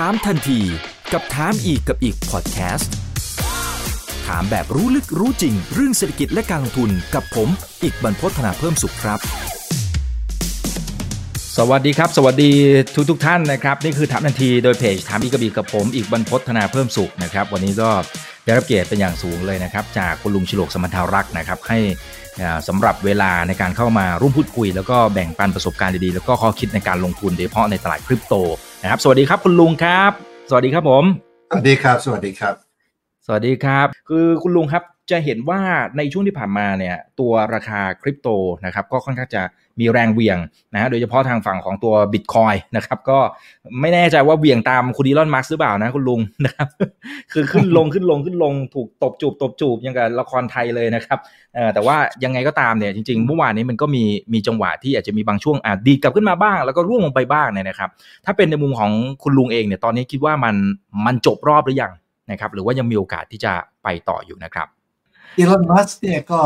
ถามทันทีกับถามอีกกับอีกพอดแคสต์ถามแบบรู้ลึกรู้จริง เรื่องเศรษฐกิจและการลงทุนกับผม อีกบรรพฒนาเพิ่มสุขครับ สวัสดีครับ สวัสดีทุกทุกท่านนะครับ นี่คือถามทันทีโดยเพจถามอีกกับอีกกับผม อีกบรรพฒนาเพิ่มสุขนะครับ วันนี้ก็ได้รับเกียรติเป็นอย่างสูงเลยนะครับ จากคุณลุงฉลกสมรรถารักษ์นะครับให้สำหรับเวลาในการเข้ามาร่วมพูดคุย แล้วก็แบ่งปันประสบการณ์ดีๆแล้วก็ข้อคิดในการลงทุนโดยเฉพาะในตลาดคริปโต นะครับ สวัสดีครับคุณลุงครับ สวัสดีครับผม สวัสดีครับ สวัสดีครับ สวัสดีครับ คือคุณลุงครับจะเห็นว่าในช่วงที่ผ่านมาเนี่ย ตัวราคาคริปโตนะครับ ก็ค่อนข้างจะ มีแรงเวี่ยงนะฮะโดยเฉพาะทางฝั่งของตัวบิตคอยนะครับก็ไม่แน่ใจว่าเวี่ยงตามคุณอีลอนมัสก์หรือเปล่านะคุณลุงนะครับคือขึ้นลงขึ้นลงขึ้นลงถูกตบจูบตบจูบย่างกับละครไทยเลยนะครับเออแต่ว่ายังไงก็ตามเนี่ยจริงๆเมื่อวานนี้มันก็มีมีจังหวะที่อาจจะมีบางช่วงอะดีกลับขึ้นมาบ้าง แล้วก็ร่วงลงไปบ้างเนี่ยนะครับถ้าเป็นในมุมของคุณลุงเองเนี่ยตอนนี้คิดว่ามันมันจบรอบหรือยังนะครับหรือว่ายังมีโอกาสที่จะไปต่ออยู่นะครับอีลอนมัสเนี่ยก็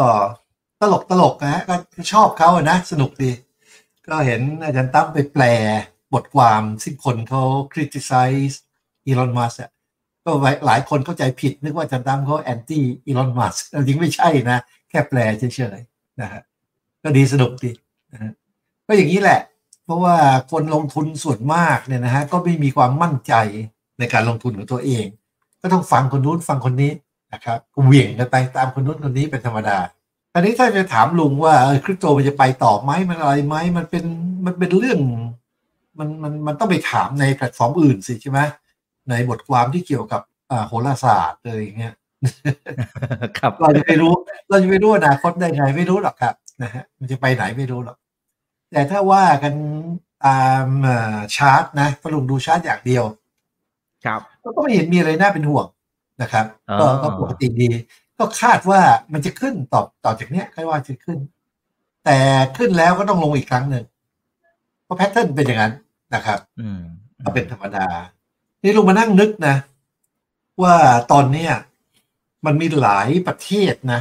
ตลกตลกนะฮะก็ชอบเขาอะนะสนุกดี ก็เห็นอาจารย์ตั้มไปแปลบทความที่งคนเขา criticize อีลอนมัสอะก็หลายคนเข้าใจผิด นึกว่าอาจารย์ตั้มเขา anti อีลอนมัสจริงไม่ใช่นะ แค่แปลเฉยๆนะฮะก็ดีสนุกดีนะฮะก็อย่างนี้แหละ เพราะว่าคนลงทุนส่วนมากเนี่ยนะฮะก็ไม่มีความมั่นใจในการลงทุนของตัวเอง ก็ต้องฟังคนนู้นฟังคนนี้นะครับเหวี่ยงกันไปตามคนนู้นคนนี้เป็นธรรมดา อันนี้ถ้าจะถามลุงว่าเออคริปโตมันจะไปต่อไหมมันอะไรไหมมันเป็นมันเป็นเรื่อง มันมันมันต้องไปถามในแพลตฟอร์มอื่นสิใช่ไหมในบทความที่เกี่ยวกับอ่าโหราศาสตร์อะไรอย่างเงี้ยครับเราจะไม่รู้ เราจะไม่รู้อนาคตได้ไงไม่รู้หรอกครับนะฮะมันจะไปไหนไม่รู้หรอก แต่ถ้าว่ากันตามเอ่อชาร์ตนะพอลุงดูชาร์ตอย่างเดียว ครับก็ไม่เห็นมีอะไรน่าเป็นห่วงนะครับอ๋อก็ก็ปกติดี ก็คาดว่ามันจะขึ้นต่อต่อจากเนี้ยคาดว่าจะขึ้น แต่ขึ้นแล้วก็ต้องลงอีกครั้งหนึ่งเพราะ pattern เป็นอย่างนั้นนะครับ อืมก็เป็นธรรมดา นี่ลุงมานั่งนึกนะ ว่าตอนเนี้ยมันมีหลายประเทศนะ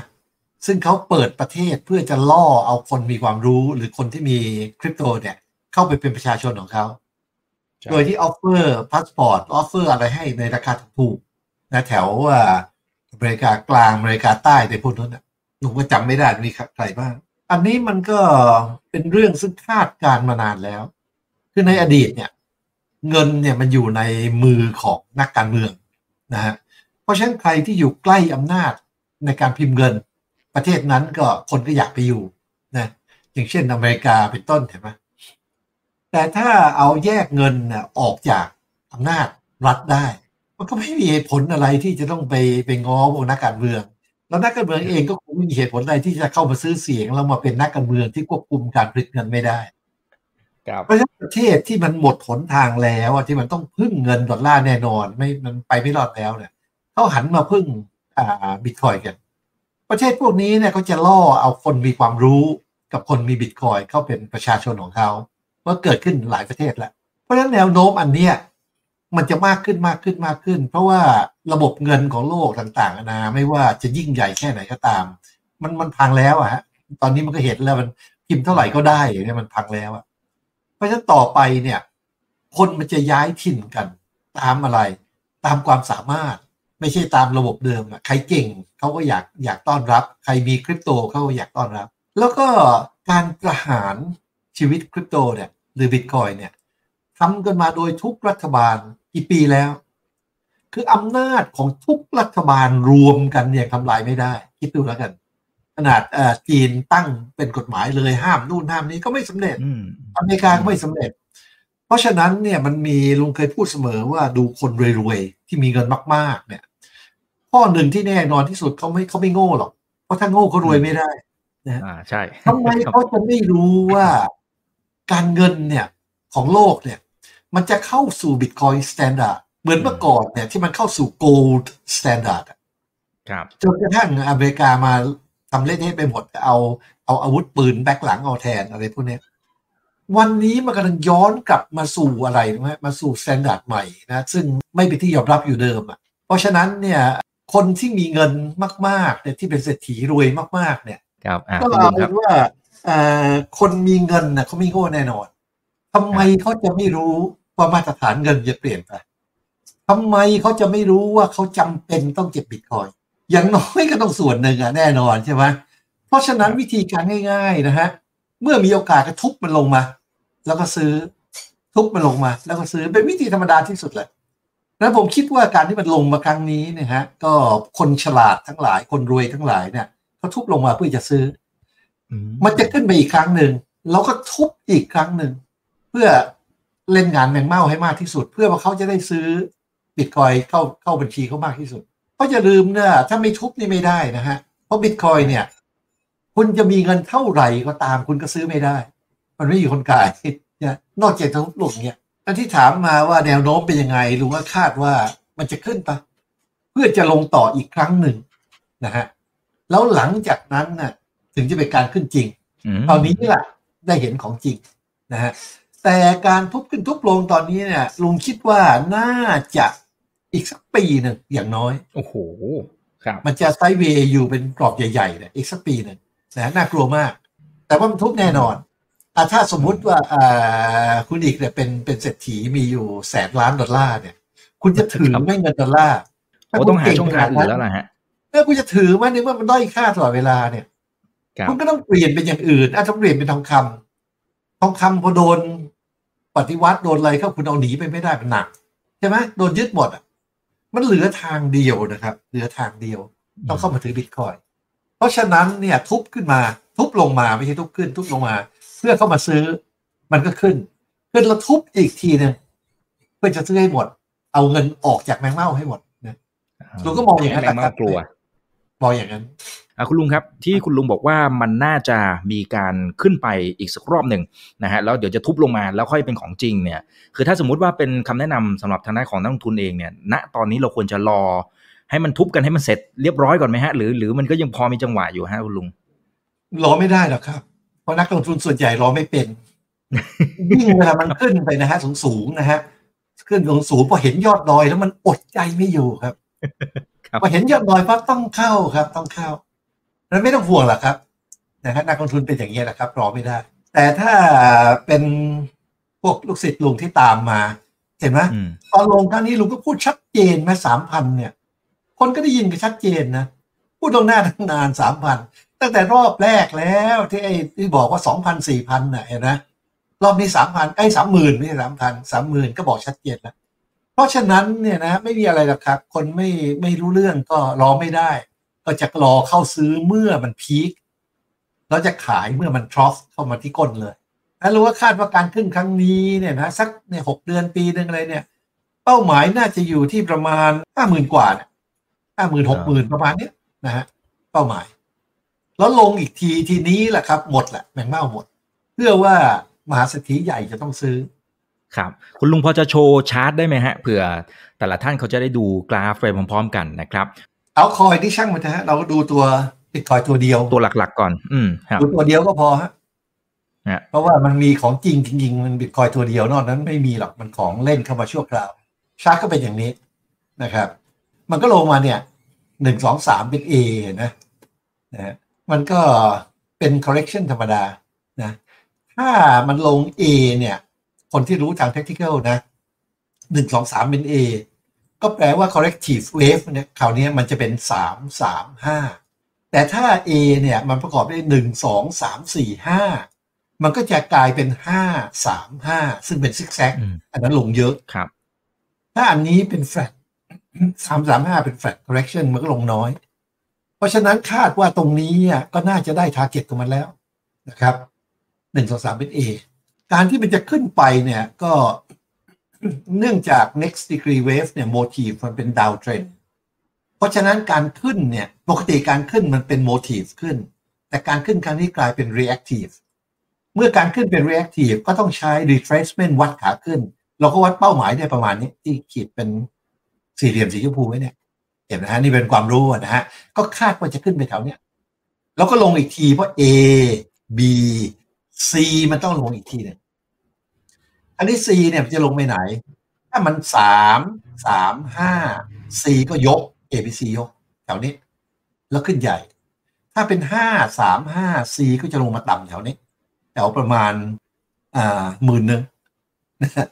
ซึ่งเขาเปิดประเทศเพื่อจะล่อเอาคนมีความรู้หรือคนที่มีคริปโตเนี่ย เข้าไปเป็นประชาชนของเขา โดยที่ offer พาสปอร์ต offer อะไรให้ในราคาถูกๆนะแถว อเมริกากลางอเมริกาใต้ในพวกนั้นนะหนูก็จำไม่ได้มีใครบ้าง อันนี้มันก็เป็นเรื่องซึ่งคาดการมานานแล้ว คือในอดีตเนี่ยเงินเนี่ยมันอยู่ในมือของนักการเมืองนะฮะ เพราะฉะนั้นใครที่อยู่ใกล้อำนาจในการพิมพ์เงิน ประเทศนั้นก็คนก็อยากไปอยู่นะอย่างเช่นอเมริกาเป็นต้นเห็นไหมแต่ถ้าเอาแยกเงินน่ะออกจากอำนาจรัฐได้ มันก็ไม่มีเหตุผลอะไรที่จะต้องไปไปง้อพวกนักการเมือง แล้วนักการเมืองเองก็คงไม่มีเหตุผลอะไรที่จะเข้ามาซื้อเสียงแล้วมาเป็นนักการเมืองที่ควบคุมการผลิตเงินไม่ได้ครับเพราะฉะนั้นประเทศที่มันหมดหนทางแล้วอะที่มันต้องพึ่งเงินดอลลาร์แน่นอน ไม่มันไปไม่รอดแล้วเนี่ยเขาหันมาพึ่งอ่าบิตคอยกัน ประเทศพวกนี้เนี่ยเขาจะล่อเอาคนมีความรู้กับคนมีบิตคอยเข้าเป็นประชาชนของเขาว่าเกิดขึ้นหลายประเทศแล้ว เพราะฉะนั้นแนวโน้มอันเนี้ย มันจะมากขึ้นมากขึ้นมากขึ้น เพราะว่าระบบเงินของโลกต่างๆนานาไม่ว่าจะยิ่งใหญ่แค่ไหนก็ตาม มันมันพังแล้วอะฮะตอนนี้มันก็เห็นแล้วมันพิมพ์เท่าไหร่ก็ได้เงี้ยมันพังแล้วอะเพราะฉะนั้นต่อไปเนี่ย คนมันจะย้ายถิ่นกัน ตามอะไร ตามความสามารถ ไม่ใช่ตามระบบเดิมอะใครเก่งเขาก็อยากอยากต้อนรับ ใครมีคริปโตเขาก็อยากต้อนรับ แล้วก็การประหารชีวิตคริปโตเนี่ยหรือบิตคอยเนี่ยทำกันมาโดยทุกรัฐบาล กี่ปีแล้ว คืออำนาจของทุกรัฐบาลรวมกันเนี่ยทำลายไม่ได้ คิดดูแล้วกัน ขนาดเอ่อจีนตั้งเป็นกฎหมายเลยห้ามนู่นห้ามนี้ก็ไม่สำเร็จอืมอเมริกาก็ไม่สำเร็จ เพราะฉะนั้นเนี่ยมันมีลุงเคยพูดเสมอว่าดูคนรวยๆที่มีเงินมาก ๆ เนี่ย ข้อหนึ่งที่แน่นอนที่สุดเขาไม่เขาไม่โง่หรอก เพราะถ้าโง่เขารวยไม่ได้อ่าใช่ทำไมเขาจะไม่รู้ว่าการเงินเนี่ยของโลกเนี่ย มันจะเข้าสู่ Bitcoin standard เหมือนเมื่อก่อนเนี่ยที่มันเข้าสู่ gold standard ครับจนกระทั่งอเมริกามาทำเล่นให้ไปหมดเอาเอาอาวุธปืน back หลังเอาแทนอะไรพวกเนี้ยวันนี้มันกำลังย้อนกลับมาสู่อะไรรู้ไหมมาสู่ standard ใหม่นะซึ่งไม่เป็นที่ยอมรับอยู่เดิมอะเพราะฉะนั้นเนี่ยคนที่มีเงินมากๆเนี่ยที่เป็นเศรษฐีรวยมากๆ เนี่ยครับอ่าก็คุณเอาลุงคเป็รับนว่าเอ่อคนมีเงินนะเขาไม่โง่แน่นอน ทำไมเขาจะไม่รู้ว่ามาตรฐานเงินจะเปลี่ยนไปทำไมเขาจะไม่รู้ว่าเขาจำเป็นต้องเก็บบิตคอยอย่างน้อยก็ต้องส่วนหนึ่งอะแน่นอนใช่ไหมเพราะฉะนั้นวิธีการง่าย ๆนะฮะเมื่อมีโอกาสก็ทุบมันลงมา แล้วก็ซื้อทุบมันลงมา แล้วก็ซื้อเป็นวิธีธรรมดาที่สุดเลยแล้วผมคิดว่าการที่มันลงมาครั้งนี้เนี่ยฮะก็คนฉลาดทั้งหลาย คนรวยทั้งหลายเนี่ยเขาทุบลงมาเพื่อจะซื้อมันจะขึ้นไปอีกครั้งหนึ่งแล้วก็ทุบอีกครั้งหนึ่งเพื่อเล่นงานแมงเม่าให้มากที่สุด เพื่อว่าเขาจะได้ซื้อบิตคอยเข้าเข้าบัญชีเขามากที่สุดเพราะอย่าลืมเนี่ยถ้าไม่ทุบนี่ไม่ได้นะฮะเพราะบิตคอยเนี่ย คุณจะมีเงินเท่าไหร่ก็ตาม คุณก็ซื้อไม่ได้ มันไม่มีคนขายเนี่ยนอกจากทุบลงเนี่ยอันที่ถามมาว่าแนวโน้มเป็นยังไงลุงก็คาดว่ามันจะขึ้นปะเพื่อจะลงต่ออีกครั้งหนึ่งนะฮะแล้วหลังจากนั้นน่ะ ถึงจะเป็นการขึ้นจริงตอนนี้แหละได้เห็นของจริงนะฮะ แต่การทุบขึ้นทุบลงตอนนี้เนี่ยลุงคิดว่าน่าจะอีกสักปีหนึ่งอย่างน้อย โอ้โห ครับ มันจะไซด์เวย์อยู่เป็นกรอบใหญ่ๆเนี่ยอีกสักปีหนึ่งนะน่ากลัวมาก แต่ว่ามันทุบแน่นอนอะถ้าสมมุติว่าอ่าคุณอีกเนี่ยเป็นเป็นเศรษฐีมีอยู่แสนล้านดอลลาร์เนี่ย คุณจะถือไม่เงินดอลลาร์โอ้ต้องหาช่องทางอื่นแล้วล่ะฮะถ้าคุณจะถือมันเนี่ยว่ามันด้อยค่าตลอดเวลาเนี่ยคุณก็ต้องเปลี่ยนเป็นอย่างอื่นอาจจะเปลี่ยนเป็นทองคำทองคำพอโดน ปฏิวัติโดนอะไรเข้าคุณเอาหนีไปไม่ได้มันหนักใช่ไหมโดนยึดหมดอะมันเหลือทางเดียวนะครับ เหลือทางเดียว ต้องเข้ามาถือบิตคอยเพราะฉะนั้นเนี่ยทุบขึ้นมา ทุบลงมาไม่ใช่ทุบขึ้น ทุบลงมา เพื่อเข้ามาซื้อ มันก็ขึ้นขึ้นแล้วทุบอีกทีหนึ่งเพื่อจะซื้อให้หมด เอาเงินออกจากแมงเม่าให้หมดนะลุงก็มองอย่างนั้นแมงเม่ากลัวมองอย่างนั้นอะ คุณลุงครับที่คุณลุงบอกว่ามันน่าจะมีการขึ้นไปอีกสักรอบหนึ่งนะฮะแล้วเดี๋ยวจะทุบลงมาแล้วค่อยเป็นของจริงเนี่ยคือถ้าสมมุติว่าเป็นคำแนะนำสำหรับทางด้านของนักลงทุนเองเนี่ยณตอนนี้เราควรจะรอ ให้มันทุบกันให้มันเสร็จเรียบร้อยก่อนไหมฮะหรือหรือมันก็ยังพอมีจังหวะอยู่ฮะคุณลุงรอไม่ได้หรอกครับ เพราะนักลงทุนส่วนใหญ่รอไม่เป็นยิ่งเวลามันขึ้นไปนะฮะสูงสูงๆนะฮะขึ้นสูงสูงพอเห็นยอดดอยแล้วมันอดใจไม่อยู่ครับครับพอเห็นยอดดอยปั๊บต้องเข้าครับ ต้องเข้า แล้วไม่ต้องห่วงหรอกครับนะฮะนักลงทุนเป็นอย่างนี้ยแหละครับรอไม่ได้ แต่ถ้าเป็นพวกลูกศิษย์ลุงที่ตามมา เห็นไหมอืมตอนลงครั้งนี้ลุงก็พูดชัดเจนไหมสามพันเนี่ย คนก็ได้ยินกันชัดเจนนะ พูดตรงหน้าทั้งนานสามพันตั้งแต่รอบแรกแล้วที่ไอ้ที่บอกว่าสองพันสี่พันน่ะเห็นไหมรอบนี้สามพันไอ้สามหมื่นไม่ใช่สามพันสามหมื่นก็บอกชัดเจนแล้วเพราะฉะนั้นเนี่ยนะ ไม่มีอะไรหรอกครับ คนไม่ไม่รู้เรื่องก็รอไม่ได้ ก็จะรอเข้าซื้อเมื่อมันพีคแล้วจะขายเมื่อมันทรอฟเข้ามาที่ก้นเลยแล้วรู้ว่าคาดว่าการขึ้นครั้งนี้เนี่ยนะสักเนี่ยหกเดือนปีหนึ่งอะไรเนี่ย เป้าหมายน่าจะอยู่ที่ประมาณห้าหมื่นกว่าเนี่ยห้าหมื่นหกหมื่นประมาณเนี้ยนะฮะเป้าหมาย แล้วลงอีกทีทีนี้แหละครับ หมดแหละแมงเม่าหมด เพื่อว่ามหาเศรษฐีใหญ่จะต้องซื้อ ครับ คุณลุงพอจะโชว์ชาร์ตได้ไหมฮะเผื่อแต่ละท่านเขาจะได้ดูกราฟไปพร้อม ๆ กันนะครับ เอาคอยที่ช่างมันนะฮะเราก็ดูตัวบิตคอยตัวเดียวตัวหลักๆก่อน อืมครับดูตัวเดียวก็พอฮะฮะเพราะว่ามันมีของจริงจริงๆมันบิตคอยตัวเดียวนอกนั้นไม่มีหรอกมันของเล่นเข้ามาชั่วคราวชาร์ตก็เป็นอย่างนี้นะครับ มันก็ลงมาเนี่ยหนึ่งสองสามเป็น A นะนะฮะมันก็เป็น correction ธรรมดานะ ถ้ามันลง A เนี่ย คนที่รู้ทาง technical นะหนึ่งสองสามเป็น A ก็แปลว่า corrective wave เนี่ยคราวนี้มันจะเป็นสามสามห้าแต่ถ้า A เนี่ยมันประกอบด้วยหนึ่งสองสามสี่ห้ามันก็จะกลายเป็นห้าสามห้าซึ่งเป็นซิกแซกอืมอันนั้นลงเยอะครับ ถ้าอันนี้เป็น flat สามสามห้าเป็น flat correction มันก็ลงน้อย เพราะฉะนั้นคาดว่าตรงนี้อะก็น่าจะได้ target ของมันแล้วนะครับหนึ่งสองสามเป็น A การที่มันจะขึ้นไปเนี่ยก็ เนื่องจาก next degree wave เนี่ย motif มันเป็น down trend เพราะฉะนั้นการขึ้นเนี่ยปกติการขึ้นมันเป็น motif ขึ้น แต่การขึ้นครั้งนี้กลายเป็น reactive เมื่อการขึ้นเป็น reactive ก็ต้องใช้ retracement วัดขาขึ้น เราก็วัดเป้าหมายได้ประมาณนี้ที่ขีดเป็นสี่เหลี่ยมสีชมพูไว้เนี่ยเห็นไหมฮะนี่เป็นความรู้นะฮะก็คาดว่าจะขึ้นไปแถวเนี้ยแล้วก็ลงอีกทีเพราะ A B C มันต้องลงอีกทีหนึ่ง อันนี้ C เนี่ยมันจะลงไปไหน ถ้ามันสามสามห้า C ก็ยก A B C ยกแถวนี้ แล้วขึ้นใหญ่ ถ้าเป็นห้าสามห้า C ก็จะลงมาต่ำแถวนี้แถวประมาณอ่าหมื่นหนึ่งนะฮะ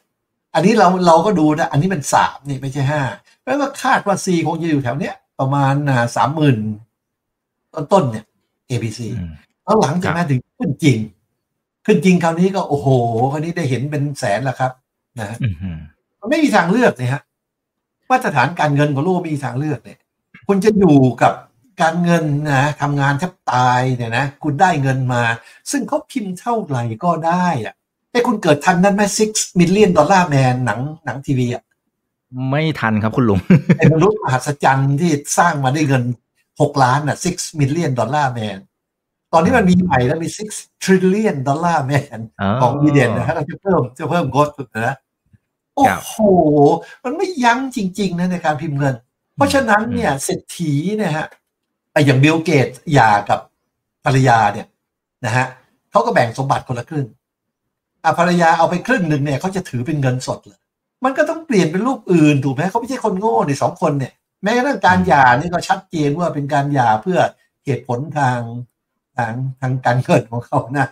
อันนี้เราเราก็ดูนะ อันนี้เป็นสามนี่ไม่ใช่ห้าแปลว่าคาดว่าซีคงจะอยู่แถวเนี้ย ประมาณสามหมื่นต้นๆเนี่ย ABC อืมแล้วหลังจากนั้นถึงขึ้นจริง ขึ้นจริงคราวนี้ก็โอ้โหคราวนี้ได้เห็นเป็นแสนแล้วครับ นะฮะอืมอืมมันไม่มีทางเลือกเนี่ยฮะมาตรฐานการเงินของโลกไม่มีทางเลือกเนี่ย คุณจะอยู่กับการเงินนะทำงานแทบตายเนี่ยนะคุณได้เงินมา ซึ่งเขาพิมพ์เท่าไหร่ก็ได้อะไอ้คุณเกิดทันนั้นไหม six million ดอลลาร์แมนหนังหนังทีวีอะไม่ทันครับคุณลุงไอ้มนุษย์มหัศจรรย์ที่สร้างมาได้เงินหกล้านอะ six million dollar man ตอนนี้มันมีใหม่แล้วมี six trillion ดอลลาร์แมนของวีเดนนะฮะเราจะเพิ่มจะเพิ่มกดนะโอ้ครับโห มันไม่ยั้งจริง ๆนะในการพิมพ์เงิน เพราะฉะนั้นเนี่ยเศรษฐีเนี่ยฮะไอ้อย่างบิลเกตส์หย่ากับภรรยาเนี่ยนะฮะเขาก็แบ่งสมบัติคนละครึ่งอะภรรยาเอาไปครึ่งหนึ่งเนี่ยเขาจะถือเป็นเงินสดเลย มันก็ต้องเปลี่ยนเป็นรูปอื่นถูกไหมเขาไม่ใช่คนโง่ในสองคนเนี่ย แม้กระทั่งการหย่านี่ก็ชัดเจนว่าเป็นการหย่าเพื่อเหตุผลทาง ทางทางการเงินของเขานะ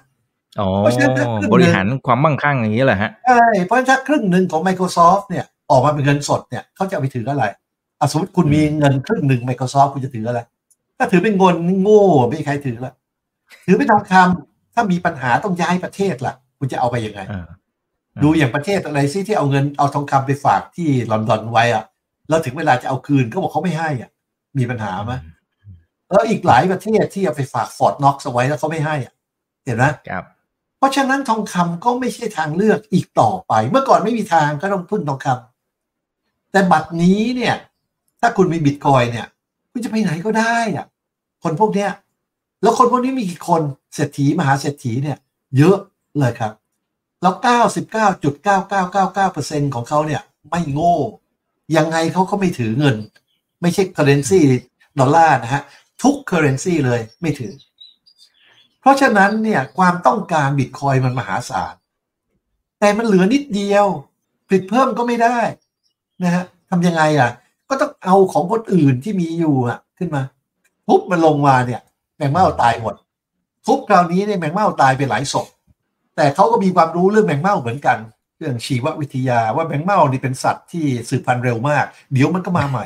อ๋อเพราะฉะนั้นถ้าขึ้นบริหารความมั่งคั่งอย่างนี้แหละฮะใช่เพราะฉะนั้นถ้าครึ่งหนึ่งของ Microsoft เนี่ย ออกมาเป็นเงินสดเนี่ยเขาจะเอาไปถืออะไรอะสมมติคุณมีเงินครึ่งหนึ่ง Microsoft คุณจะถืออะไร ถ้าถือเป็นเงินโง่ไม่มีใครถือละถือเป็นทองคำถ้ามีปัญหาต้องย้ายประเทศล่ะ คุณจะเอาไปยังไงอ่าดูอย่างประเทศอะไรซิที่เอาเงินเอาทองคำไปฝากที่ลอนดอนไว้อะแล้วถึงเวลาจะเอาคืนเขาบอกเขาไม่ให้อะ มีปัญหาไหม แล้วอีกหลายประเทศที่เอาไปฝากฟอร์ดน็อกซ์เอาไว้แล้วเขาไม่ให้อะเห็นไหมครับเพราะฉะนั้นทองคำก็ไม่ใช่ทางเลือกอีกต่อไป เมื่อก่อนไม่มีทางก็ต้องพึ่งทองคำแต่บัตรนี้เนี่ย ถ้าคุณมีบิตคอยน์เนี่ย คุณจะไปไหนก็ได้อะคนพวกเนี้ยแล้วคนพวกนี้มีกี่คนเศรษฐีมหาเศรษฐีเนี่ย เยอะเลยครับ แล้วเก้าสิบเก้าจุดเก้าเก้าเก้าเก้าเปอร์เซ็นของเขาเนี่ย ไม่โง่ ยังไงเขาก็ไม่ถือเงิน ไม่ใช่ currency ดอลลาร์นะฮะ ทุก currency เลยไม่ถือเพราะฉะนั้นเนี่ยความต้องการบิตคอยมันมหาศาล แต่มันเหลือนิดเดียว ผลิตเพิ่มก็ไม่ได้นะฮะทำยังไงอะ ก็ต้องเอาของคนอื่นที่มีอยู่อะขึ้นมาทุบมันลงมาเนี่ยแมงเม่าตายหมดทุบคราวนี้เนี่ยแมงเม่าตายไปหลายศพแต่เขาก็มีความรู้เรื่องแมงเม่าเหมือนกัน เรื่องชีววิทยาว่าแมงเม่านี่เป็นสัตว์ที่สืบพันธุ์เร็วมาก เดี๋ยวมันก็มาใหม่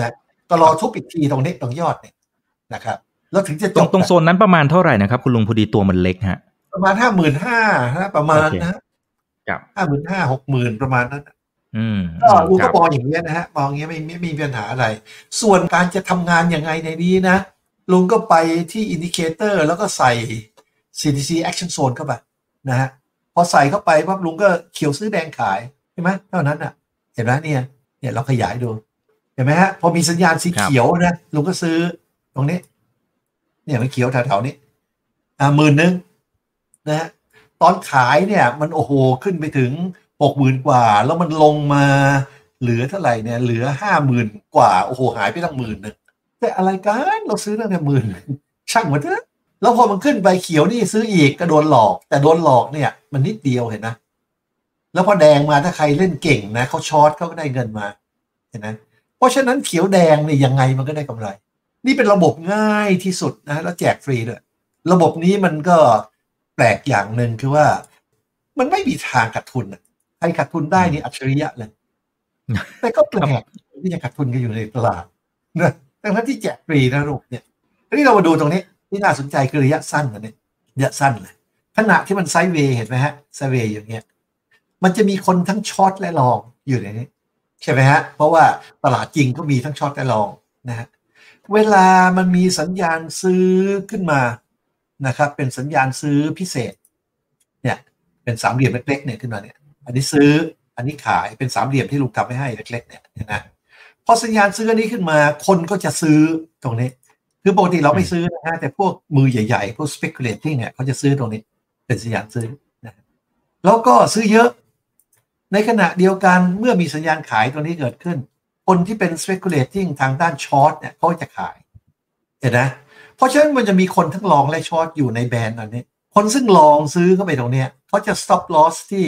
นะ ก็รอทุบอีกทีตรงนี้ตรงยอดเนี่ยนะครับ แล้วถึงจะตจรงบตรงโซนนั้นประมาณเท่าไหร่นะครับ คุณลุงพอดีตัวมันเล็กฮะ ประมาณห้าหมื่นห้าฮะประมาณโอเคนะครับห้าหมื่นห้าหกหมื่นประมาณนั้นอืมก็ลุงคก็รับมองอย่างนี้ยนะฮะมองอย่างนี้ยไม่ไม่ไม่มีปัญหาอะไร ส่วนการจะทำงานยังไงในนี้นะลุงก็ไปที่ indicator แล้วก็ใส่ CDC Action Zone เข้าไปนะฮะพอใส่เข้าไปปั๊บลุงก็เขียวซื้อแดงขายใช่ไหมเท่านั้นอะ เห็นไหมเนี่ย เนี่ยเราขยายดู เห็นไหมฮะ พอมีสัญญาณสีเขียวนะลุงก็ซื้อตรงนี้ เนี่ยมันเขียวแถวๆนี้ อ่าหมื่นหนึ่งนะฮะตอนขายเนี่ย มันโอ้โหขึ้นไปถึงหกหมื่นกว่า แล้วมันลงมาเหลือเท่าไหร่เนี่ย เหลือห้าหมื่นกว่า โอ้โห หายไปตั้งหมื่นหนึ่งแต่อะไรกันเราซื้อตั้งแต่หมื่นช่างมันเถอะแล้วพอมันขึ้นไปเขียวนี่ซื้ออีกก็โดนหลอก แต่โดนหลอกเนี่ย มันนิดเดียวเห็นนะแล้วพอแดงมาถ้าใครเล่นเก่งนะเขาช็อตเขาก็ได้เงินมา เห็นไหมเพ ราะฉะนั้นเขียวแดงเนี่ยยังไงมันก็ได้กำไร นี่เป็นระบบง่ายที่สุดนะแล้วแจกฟรีด้วยระบบนี้มันก็แปลกอย่างหนึ่งคือว่า มันไม่มีทางขาดทุนอะใครขาดทุนได้นี่อัจฉริยะเลย แต่ก็แปลกที่จะขาดทุนกันอยู่ในตลาดนะดังนั้นที่แจกฟรีนะลูกเนี่ยทีนี้เรามาดูตรงนี้ที่น่าสนใจคือระยะสั้นอันนี้ระยะสั้นเลยขณะที่มันไซด์เวย์เห็นไหมฮะไซด์เวย์อย่างเงี้ย มันจะมีคนทั้งช็อตและลองอยู่ในนี้ ใช่ไหมฮะ เพราะว่าตลาดจริงก็มีทั้งช็อตและลองนะฮะเวลามันมีสัญญาณซื้อขึ้นมานะครับ เป็นสัญญาณซื้อพิเศษ เนี่ย เป็นสามเหลี่ยมเล็กๆเนี่ยขึ้นมาเนี่ย อันนี้ซื้ออันนี้ขายเป็นสามเหลี่ยมที่ลุงทำไม่ให้เล็กๆเนี่ยนะพอสัญญาณซื้ออันนี้ขึ้นมา คนก็จะซื้อตรงนี้ คือปกติเราไม่ซื้อนะฮะแต่พวกมือใหญ่ๆ พวก speculating เนี่ยเขาจะซื้อตรงนี้ เป็นสัญญาณซื้อนะแล้วก็ซื้อเยอะ ในขณะเดียวกันเมื่อมีสัญญาณขายตัวนี้เกิดขึ้น คนที่เป็น speculating ทางด้าน short เนี่ยเขาจะขาย เห็นนะ เพราะฉะนั้นมันจะมีคนทั้ง long และ short อยู่ใน band อันนี้ คนซึ่ง long ซื้อเข้าไปตรงเนี้ยเขาจะ stop loss ที่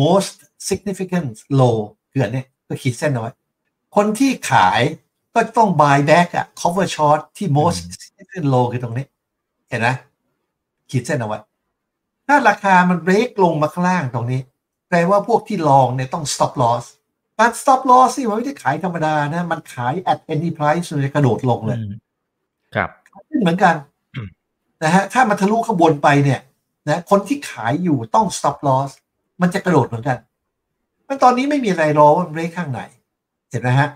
most significant low คืออันนี้ก็ขีดเส้นเอาไว้คนที่ขายก็ต้อง buy back อะ cover short ที่ most significant low คือตรงนี้ เห็นนะขีดเส้นเอาไว้ถ้าราคามันเบรกลงมาข้างล่างตรงนี้ แปลว่าพวกที่ลองเนี่ยต้อง stop loss การ stop loss นี่มันไม่ได้ขายธรรมดานะ มันขาย at any price มันจะกระโดดลงเลย ครับเหมือนกันนะฮะถ้ามันทะลุข้างบนไปเนี่ยนะคนที่ขายอยู่ต้อง stop loss มันจะกระโดดเหมือนกันมันตอนนี้ไม่มีอะไรรอว่ามันเบรกข้างไหน เห็นไหมฮะ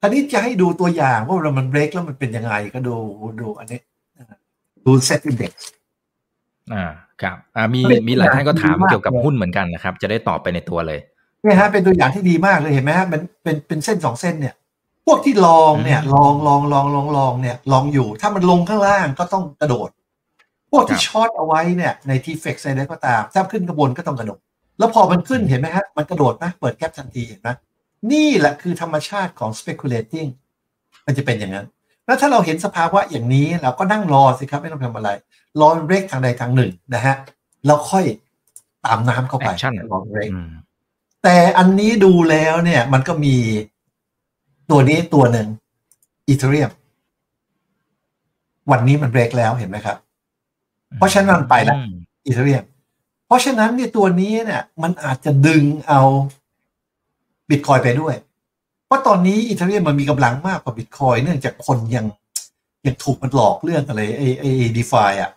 ทีนี้จะให้ดูตัวอย่างว่าเรามันเบรกแล้วมันเป็นยังไงก็ดูดูอันนี้ ดู set index อ่าครับอ่ามีมีหลายท่านก็ถามเกี่ยวกับหุ้นเหมือนกันนะครับ จะได้ตอบไปในตัวเลยเนี่ยฮะเป็นตัวอย่างที่ดีมากเลยเห็นไหมฮะเป็นเป็นเป็นเส้นสองเส้นเนี่ย พวกที่ลองเนี่ย ลองลองลองลองลองเนี่ย ลองอยู่ ถ้ามันลงข้างล่างก็ต้องกระโดด พวกที่ช็อตเอาไว้เนี่ยในทีเฟกซ์อะไรก็ตามถ้าขึ้นกระบนก็ต้องกระโดด แล้วพอมันขึ้นเห็นไหมฮะมันกระโดดนะเปิดแก๊ปทันทีเห็นไหมนี่แหละคือธรรมชาติของ speculating มันจะเป็นอย่างนั้น แล้วถ้าเราเห็นสภาวะอย่างนี้เราก็นั่งรอสิครับไม่ต้องทำอะไร รอเบรกทางใดทางหนึ่งนะฮะแล้วค่อยตามน้ำเข้าไปรอเบรกแต่อันนี้ดูแล้วเนี่ย มันก็มีตัวนี้ตัวหนึ่งอีเทเรียมวันนี้มันเบรกแล้วเห็นไหมครับ เพราะฉะนั้นมันไปแล้วอีเทเรียมเพราะฉะนั้นเนี่ยตัวนี้เนี่ย มันอาจจะดึงเอาบิตคอยไปด้วย เพราะตอนนี้อีเทเรียมมันมีกำลังมากกว่าบิตคอยเนื่องจากคนยังยังถูกมันหลอกเรื่องอะไรไอไอดีฟาอะ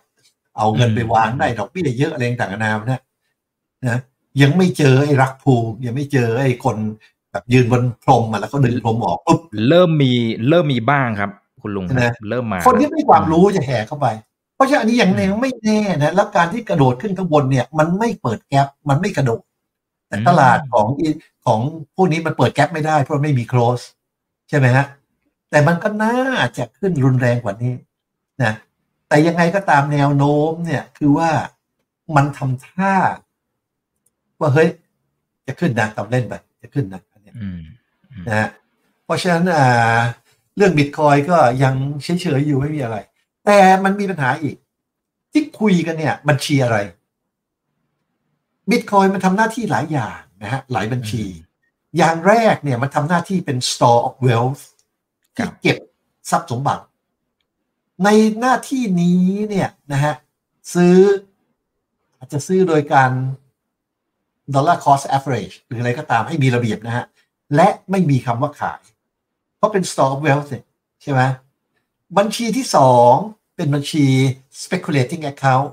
เอาเงินไปวางได้ดอกเบี้ยเยอะอะไรต่างๆนานานะยังไม่เจอไอ้รักภูมิยังไม่เจอไอ้คนแบบยืนบนพรมมาแล้วก็ดึงพรมออกปุ๊บเริ่มมีเริ่มมีบ้างครับ คุณลุงนะเริ่มมา คนที่ไม่ความรู้จะแห่เข้าไป เพราะฉะนั้นอันนี้อย่างนึงไม่แน่นะแล้วการที่กระโดดขึ้นข้างบนเนี่ย มันไม่เปิดแก๊ปมันไม่กระโดด แต่ตลาดของของพวกนี้มันเปิดแก๊ปไม่ได้ เพราะไม่มี close ใช่ไหมฮะแต่มันก็น่าจะขึ้นรุนแรงกว่านี้นะแต่ยังไงก็ตามแนวโน้มเนี่ยคือว่ามันทำท่า ว่าเฮ้ย จะขึ้นนะตำเล่นไปจะขึ้นนะอันนี้นะฮะเพราะฉะนั้นอ่าเรื่องบิตคอยก็ยังเฉยๆอยู่ไม่มีอะไร แต่มันมีปัญหาอีก ที่คุยกันเนี่ย บัญชีอะไร บิตคอยมันทำหน้าที่หลายอย่างนะฮะหลายบัญชี อย่างแรกเนี่ยมันทำหน้าที่เป็น store of wealth ที่เก็บทรัพย์สมบัติ ในหน้าที่นี้เนี่ยนะฮะซื้ออาจจะซื้อโดยการ dollar cost average หรืออะไรก็ตามให้มีระเบียบนะฮะ และไม่มีคำว่าขาย เพราะเป็น store of wealth ใช่ไหมบัญชีที่สองเป็นบัญชี speculating account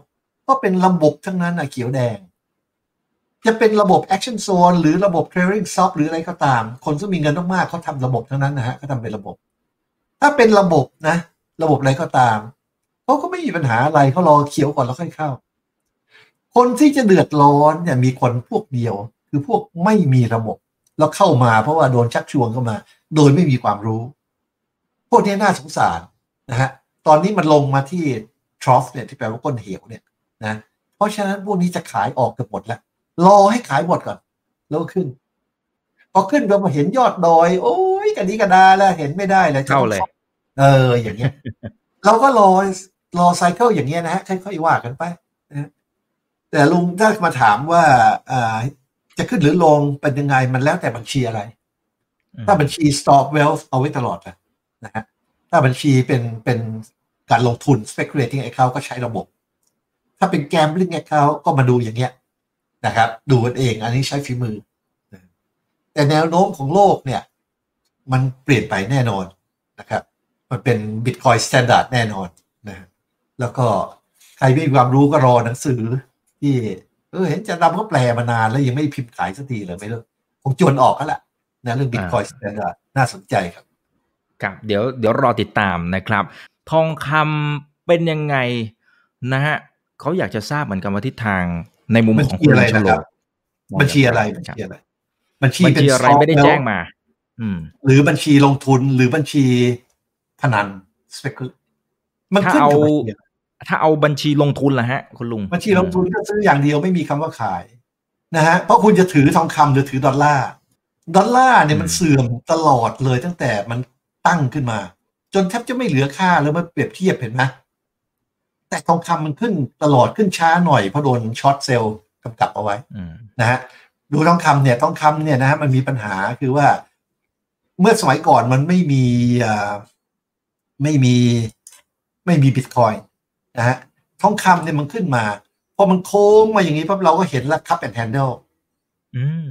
ก็เป็นระบบทั้งนั้นนะเขียวแดง จะเป็นระบบ action zone หรือระบบ clearing stop หรืออะไรก็ตาม คนที่มีเงินมากๆเขาทำระบบทั้งนั้นนะฮะเขาทำเป็นระบบ ถ้าเป็นระบบนะ ระบบอะไรก็ตามเขาก็ไม่มีปัญหาอะไรเขารอเขียวก่อนแล้วค่อยเข้า คนที่จะเดือดร้อนเนี่ยมีคนพวกเดียว คือพวกไม่มีระบบ แล้วเข้ามาเพราะว่าโดนชักชวนเข้ามา โดยไม่มีความรู้ พวกนี้น่าสงสารนะฮะตอนนี้มันลงมาที่ทรอฟเนี่ยที่แปลว่าก้นเหวเนี่ยนะเพราะฉะนั้นพวกนี้จะขายออกเกือบหมดแล้ว รอให้ขายหมดก่อนแล้วขึ้น พอขึ้นเรามาเห็นยอดดอย โอ้ยกันนี้กันดาแล้วเห็นไม่ได้เลยเข้าเลย เออ อย่างเงี้ย เราก็รอรอไซเคิลอย่างเงี้ยนะฮะค่อยๆว่ากันไปนะแต่ลุงถ้ามาถามว่าจะขึ้นหรือลงเป็นยังไงมันแล้วแต่บัญชีอะไร ถ้าบัญชี stock wealth เอาไว้ตลอดนะฮะถ้าบัญชีเป็นเป็นการลงทุน speculating account ก็ใช้ระบบ ถ้าเป็น gambling account ก็มาดูอย่างเงี้ย นะครับ ดูกันเองอันนี้ใช้ฝีมือ แต่แนวโน้มของโลกเนี่ย มันเปลี่ยนไปแน่นอนนะครับ มันเป็น Bitcoin Standard แน่นอนนะแล้วก็ใครไม่มีความรู้ก็รอหนังสือ ที่ เออเห็นจะดำเขาแปลมานานแล้วยังไม่พิมพ์ขายสักทีเลยไม่รู้คงจวนออกแล้วแหละนะเรื่อง Bitcoin Standard น่าสนใจครับครับเดี๋ยวเดี๋ยวรอติดตามนะครับ ทองคำเป็นยังไงนะฮะเขาอยากจะทราบเหมือนกันว่าทิศทาง ในมุมของคุณโฉลกบัญชีอะไรบัญชีอะไรบัญชีเป็นอะไรไม่ได้แจ้งมาอืมหรือบัญชีลงทุนหรือบัญชีพนัน speculate มันขึ้นกับบัญชีถ้าเอาบัญชีลงทุนล่ะฮะ คุณลุง บัญชีลงทุนก็ซื้ออย่างเดียวไม่มีคำว่าขายนะฮะเพราะคุณจะถือทองคำหรือถือดอลลาร์ดอลลาร์เนี่ยมันเสื่อมตลอดเลยตั้งแต่มันตั้งขึ้นมา จนแทบจะไม่เหลือค่าแล้วมันเปรียบเทียบเห็นไหม แต่ทองคำมันขึ้นตลอดขึ้นช้าหน่อยเพราะโดน short sell กำกับเอาไว้นะฮะดูทองคำเนี่ยทองคำเนี่ยนะฮะมันมีปัญหาคือว่า เมื่อสมัยก่อนมันไม่มีไม่มีไม่มีบิตคอยนะฮะทองคำเนี่ยมันขึ้นมาพอมันโค้งมาอย่างนี้ปั๊บเราก็เห็นแล้วคับแอนด์แฮนเดิลอืม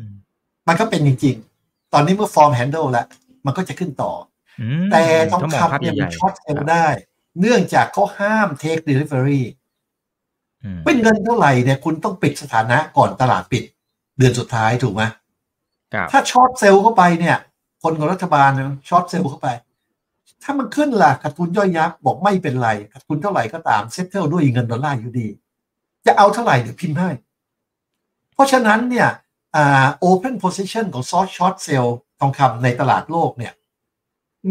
มันก็เป็นจริง ๆ ตอนนี้เมื่อฟอร์มแฮนด์ลแล้วมันก็จะขึ้นต่ออืมแต่ทองถ้ามองภาพคำเนี่ยใหมันญ่ๆช็อตเซลครับล์ได้ เนื่องจากเขาห้ามเทคเดลิเวอรี่อืมเป็นเงินเท่าไหร่เนี่ยคุณต้องปิดสถานะก่อนตลาดปิด เดือนสุดท้ายถูกไหมครับถ้า short sell เข้าไปเนี่ย คนของรัฐบาลเนี่ย short sell เข้าไป ถ้ามันขึ้นล่ะขาดทุนย่อยยับบอกไม่เป็นไรขาดทุนเท่าไหร่ก็ตาม settle ด้วยเงินดอลลาร์อยู่ดี จะเอาเท่าไหร่เดี๋ยวพิมพ์ให้ เพราะฉะนั้นเนี่ยอ่า open position ของ short short sell ทองคำในตลาดโลกเนี่ย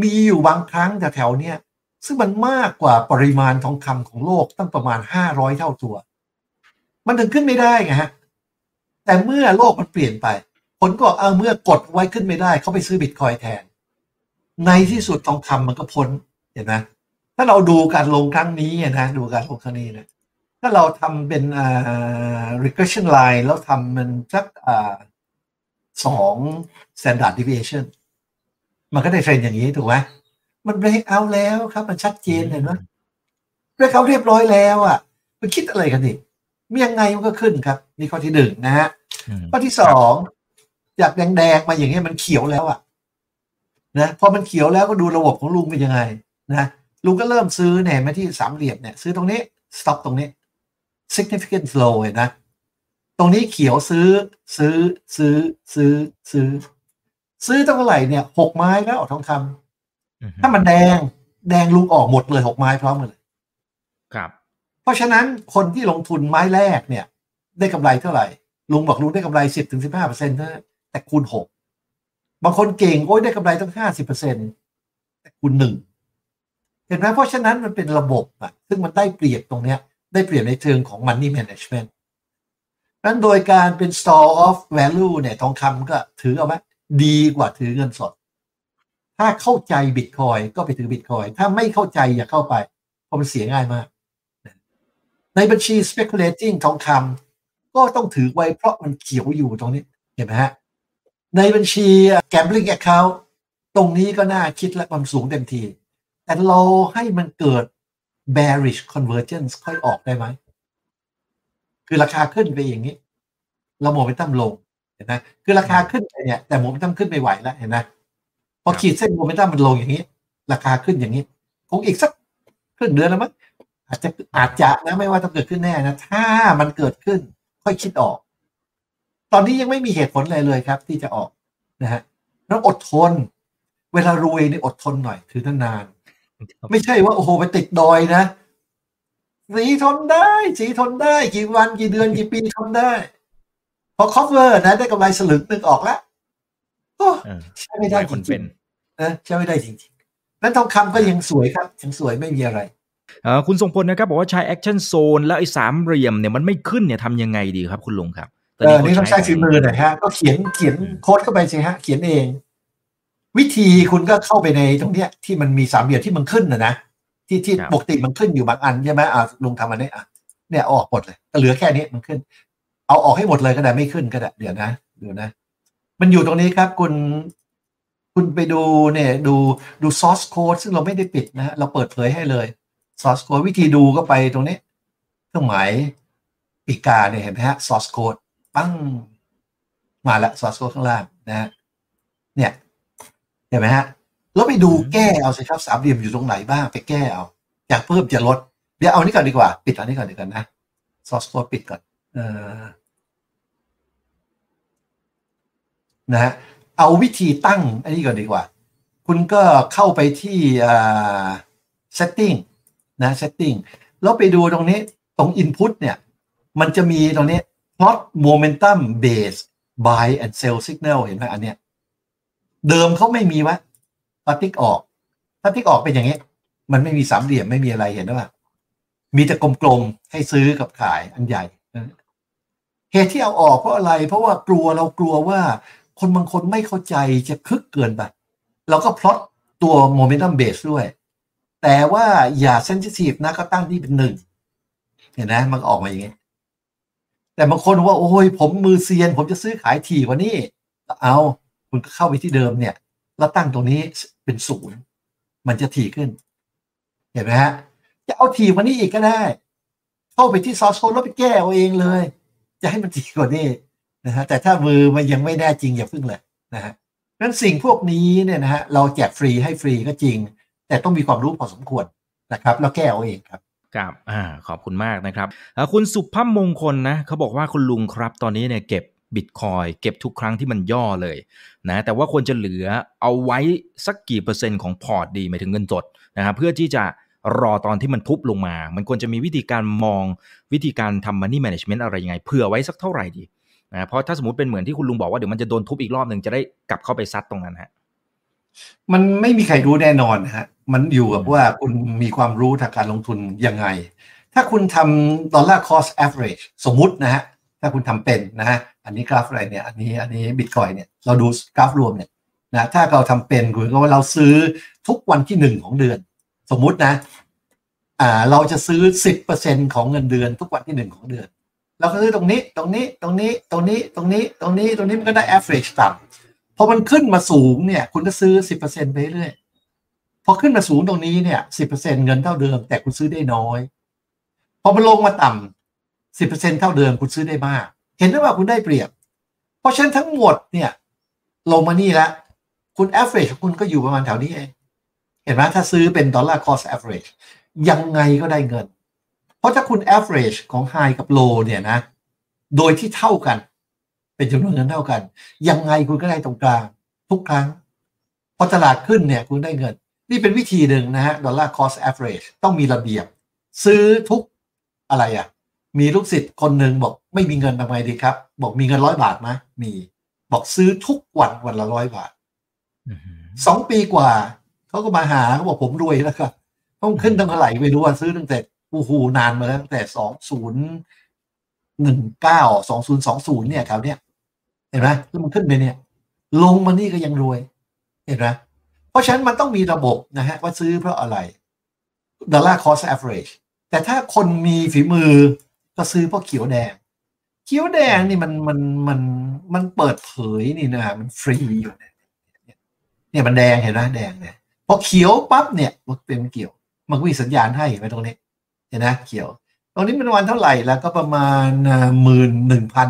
มีอยู่บางครั้งแถวๆเนี่ย ซึ่งมันมากกว่าปริมาณทองคำของโลกตั้งประมาณ 500 เท่าตัว มันถึงขึ้นไม่ได้ไงฮะ แต่เมื่อโลกมันเปลี่ยนไป คนก็เอาเมื่อกดไว้ขึ้นไม่ได้ เขาไปซื้อบิตคอยแทน ในที่สุดทองคำมันก็พ้นเห็นไหมถ้าเราดูการลงครั้งนี้นะดูการลงครั้งนี้นะถ้าเราทำเป็นอ่า regression line แล้วทำมันสักอ่าสอง standard deviation มันก็ได้เทรนอย่างนี้ถูกไหม มัน break out แล้วครับ มันชัดเจนเห็นไหม break out เรียบร้อยแล้วอะ มันคิดอะไรกันนี่มียังไงมันก็ขึ้นครับ นี่ข้อที่หนึ่งนะฮะอืมข้อที่สองจากแดงๆมาอย่างเงี้ยมันเขียวแล้วอะนะพอมันเขียวแล้วก็ดูระบบของลุงเป็นยังไงนะลุงก็เริ่มซื้อเนี่ยมาที่สามเหลี่ยมเนี่ย ซื้อตรงนี้ stop ตรงนี้ significant low เห็นนะตรงนี้เขียวซื้อซื้อซื้อซื้อซื้อ ซื้อตั้งเท่าไหร่เนี่ยหกไม้แล้วทองคำอืม ถ้ามันแดงแดงลุงออกหมดเลยหกไม้พร้อมกันเลยครับ เพราะฉะนั้นคนที่ลงทุนไม้แรกเนี่ย ได้กำไรเท่าไหร่ ลุงบอกลุงได้กำไรสิบถึงสิบห้าเปอร์เซ็นต์นะแต่คูณหกบางคนเก่งโอ้ยได้กำไรตั้งห้าสิบเปอร์เซ็นต์แต่คูณหนึ่งเห็นไหมเพราะฉะนั้นมันเป็นระบบอะซึ่งมันได้เปรียบตรงเนี้ย ได้เปรียบในเชิงของ money management นั้นโดยการเป็น store of value เนี่ยทองคำก็ถือเอาไว้ดีกว่าถือเงินสด ถ้าเข้าใจบิตคอยก็ไปถือบิตคอยถ้าไม่เข้าใจอย่าเข้าไป เพราะมันเสียง่ายมาก ในบัญชี speculating ทองคำก็ต้องถือไว้เพราะมันเขียวอยู่ตรงนี้ เห็นไหมฮะ ในบัญชี gambling account ตรงนี้ก็น่าคิดและความสูงเต็มที แต่เราให้มันเกิด bearish convergence ค่อยออกได้ไหม คือราคาขึ้นไปอย่างนี้ เราโมเมนตัมลง เห็นไหมคือราคาขึ้นไปเนี่ย แต่โมเมนตัมขึ้นไม่ไหวแล้ว เห็นไหม พอขีดเส้นโมเมนตัมมันลงอย่างนี้ ราคาขึ้นอย่างนี้ คงอีกสักครึ่งเดือนแล้วมั้งอาจจะอาจจะนะไม่ว่าต้องเกิดขึ้นแน่นะ ถ้ามันเกิดขึ้น ค่อยคิดออก ตอนนี้ยังไม่มีเหตุผลอะไรเลยครับ ที่จะออกนะฮะต้องอดทน เวลารวยนี่อดทนหน่อยถือนานๆไม่ใช่ว่าโอ้โหไปติดดอยนะสีทนได้ สีทนได้ กี่วันกี่เดือนกี่ปีทนได้ พอ cover นะได้กำไรสลึงหนึ่งออกแล้วโอ้เออ ใช่ไม่หได้ลายจคนริเป็งนๆนะใช่ไม่ได้จริงๆนั้นทองคำก็ยังสวยครับยังสวยไม่มีอะไรเอ่อคุณทรงพลนะครับบอกว่าใช้ action zone แล้วไอ้สามเหลี่ยมเนี่ยมันไม่ขึ้นเนี่ยทำยังไงดีครับคุณลุงครับเออนี่ต้องใช้ฝีมือหน่อยฮะก็เขียนเขียนโค้ดเข้าไปสิฮะเขียนเอง วิธีคุณก็เข้าไปในตรงเนี้ยที่มันมีสามเหลี่ยมที่มันขึ้นนะนะที่ที่ปกติมันขึ้นอยู่บางอันใช่ไหมอ่าลุงทำอันนี้อะเนี่ยเอาออกหมดเลยก็เหลือแค่นี้มันขึ้น เอาออกให้หมดเลยก็ได้ไม่ขึ้นก็ได้เดี๋ยวนะเดี๋ยวนะ มันอยู่ตรงนี้ครับคุณคุณไปดูเนี่ยดูดู source code ซึ่งเราไม่ได้ปิดนะฮะเราเปิดเผยให้เลย source code วิธีดูก็ไปตรงนี้ เครื่องหมายปีกาเนี่ยเห็นไหมฮะ source code ปั้งมาละ source code ข้างล่างนะฮะเนี่ยเห็นไหมฮะแล้วไปดูแก้เอาสิครับสามเหลี่ยมอยู่ตรงไหนบ้าง ไปแก้เอาอยากเพิ่มจะลด เดี๋ยวเอานี้ก่อนดีกว่า ปิดอันนี้ก่อนดีกว่านะ source code ปิดก่อน เออ นะฮะเอาวิธีตั้งอันนี้ก่อนดีกว่า คุณก็เข้าไปที่อ่า setting นะ setting แล้วไปดูตรงนี้ตรง input เนี่ย มันจะมีตรงนี้ plot momentum base buy and sell signal เห็นไหมอันเนี้ยเดิมเขาไม่มีวะพอติ๊กออกถ้าติ๊กออกเป็นอย่างนี้มันไม่มีสามเหลี่ยมไม่มีอะไรเห็นหรือเปล่ามีแต่กลมๆให้ซื้อกับขายอันใหญ่เหตุที่เอาออกเพราะอะไร เพราะว่ากลัวเรากลัวว่า คนบางคนไม่เข้าใจจะคึกเกินไปเราก็พลอตตัวโมเมนตัมเบสด้วย แต่ว่าอย่าเซนซิทีฟนะก็ตั้งที่เป็นหนึ่งเห็นไหมมันออกมาอย่างนี้ แต่บางคนว่า โอ้ยผมมือเซียน ผมจะซื้อขายถี่กว่านี้เอาคุณก็เข้าไปที่เดิมเนี่ย แล้วตั้งตรงนี้เป็นศูนย์มันจะถี่ขึ้น เห็นไหมฮะ จะเอาถี่กว่านี้อีกก็ได้ เข้าไปที่ซอสโซนแล้วไปแก้เอาเองเลย จะให้มันถี่กว่านี้ นะฮะแต่ถ้ามือมันยังไม่แน่จริงอย่าพึ่งเลยนะฮะนั้นสิ่งพวกนี้เนี่ยนะฮะเราแจกฟรีให้ฟรีก็จริง แต่ต้องมีความรู้พอสมควรนะครับแล้วแก้เอาเองครับครับอ่าขอบคุณมากนะครับคุณสุภาพมงคลนะเขาบอกว่าคุณลุงครับตอนนี้เนี่ยเก็บบิตคอยเก็บทุกครั้งที่มันย่อเลยนะแต่ว่าควรจะเหลือเอาไว้สักกี่เปอร์เซ็นต์ของพอร์ตดีหมายถึงเงินสดนะครับเพื่อที่จะรอตอนที่มันทุบลงมา มันควรจะมีวิธีการมองวิธีการทำ money management อะไรยังไงเผื่อไว้สักเท่าไหร่ดี นะเพราะถ้าสมมติเป็นเหมือนที่คุณลุงบอกว่าเดี๋ยวมันจะโดนทุบอีกรอบหนึ่งจะได้กลับเข้าไปซัดตรงนั้นฮะมันไม่มีใครรู้แน่นอนฮะมันอยู่กับว่าคุณมีความรู้ทางการลงทุนยังไง ถ้าคุณทำ dollar cost average สมมุตินะฮะถ้าคุณทำเป็นนะฮะอันนี้กราฟอะไรเนี่ยอันนี้อันนี้บิตคอยเนี่ยเราดูกราฟรวมเนี่ยนะถ้าเราทำเป็นคือว่าเราซื้อทุกวันที่หนึ่งของเดือน สมมุตินะอ่าเราจะซื้อสิบเปอร์เซ็นของเงินเดือนทุกวันที่หนึ่งของเดือน เราก็ซื้อตรงนี้ ตรงนี้ ตรงนี้ ตรงนี้ ตรงนี้ ตรงนี้ ตรงนี้มันก็ได้ average ต่ำพอมันขึ้นมาสูงเนี่ย คุณก็ซื้อสิบเปอร์เซ็นไปเรื่อยพอขึ้นมาสูงตรงนี้เนี่ยสิบเปอร์เซ็นเงินเท่าเดิม แต่คุณซื้อได้น้อย พอมันลงมาต่ำสิบเปอร์เซ็นเท่าเดิม คุณซื้อได้มาก เห็นไหมว่าคุณได้เปรียบ เพราะฉะนั้นทั้งหมดเนี่ย ลงมานี่แล้วคุณ average คุณก็อยู่ประมาณแถวนี้เอง เห็นไหมถ้าซื้อเป็น dollar cost average ยังไงก็ได้เงิน ราะถ้าคุณ average ของ high กับ low เนี่ยนะ โดยที่เท่ากัน เป็นจำนวนเงินเท่ากัน ยังไงคุณก็ได้ตรงกลาง ทุกครั้ง พอตลาดขึ้นเนี่ยคุณได้เงิน นี่เป็นวิธีหนึ่งนะฮะ dollar cost average ต้องมีระเบียบ ซื้อทุกอะไรอะ่ะ มีลูกศิษย์คนหนึ่งบอกไม่มีเงินทำไมดีครับ บอกมีเงินร้อยบาทไหมมี บอกซื้อทุกวันวันละร้อยบาทสองปีกว่า เขาก็มาหาเขาบอกผมรวยแล้วครับต้องขึ้นตั้งเท่าไหร่ไม่รู้ว่าซื้อตั้งแต่ โอ้โหนานมาแล้วตั้งแต่สองศูนย์หนึ่งเก้าสองศูนย์สองศูนย์เนี่ยแถวเนี้ยเห็นไหมแล้วมันขึ้นไปเนี่ย ลงมานี่ก็ยังรวย เห็นไหมเพราะฉะนั้นมันต้องมีระบบนะฮะว่าซื้อเพราะอะไร dollar cost averageแต่ถ้าคนมีฝีมือก็ซื้อเพราะเขียวแดง เขียวแดงนี่มันมันมันมันเปิดเผยนี่นะมันฟรีอยู่เนี่ยเนี่ยมันแดงเห็นไหมแดงเนี่ยพอเขียวปั๊บเนี่ยมันเป็นเกี่ยว มันก็มีสัญญาณให้ไปตรงนี้ เห็นนะเขียว ตรงนี้เป็นวันเท่าไหร่แล้วก็ประมาณหมื่นหนึ่งพัน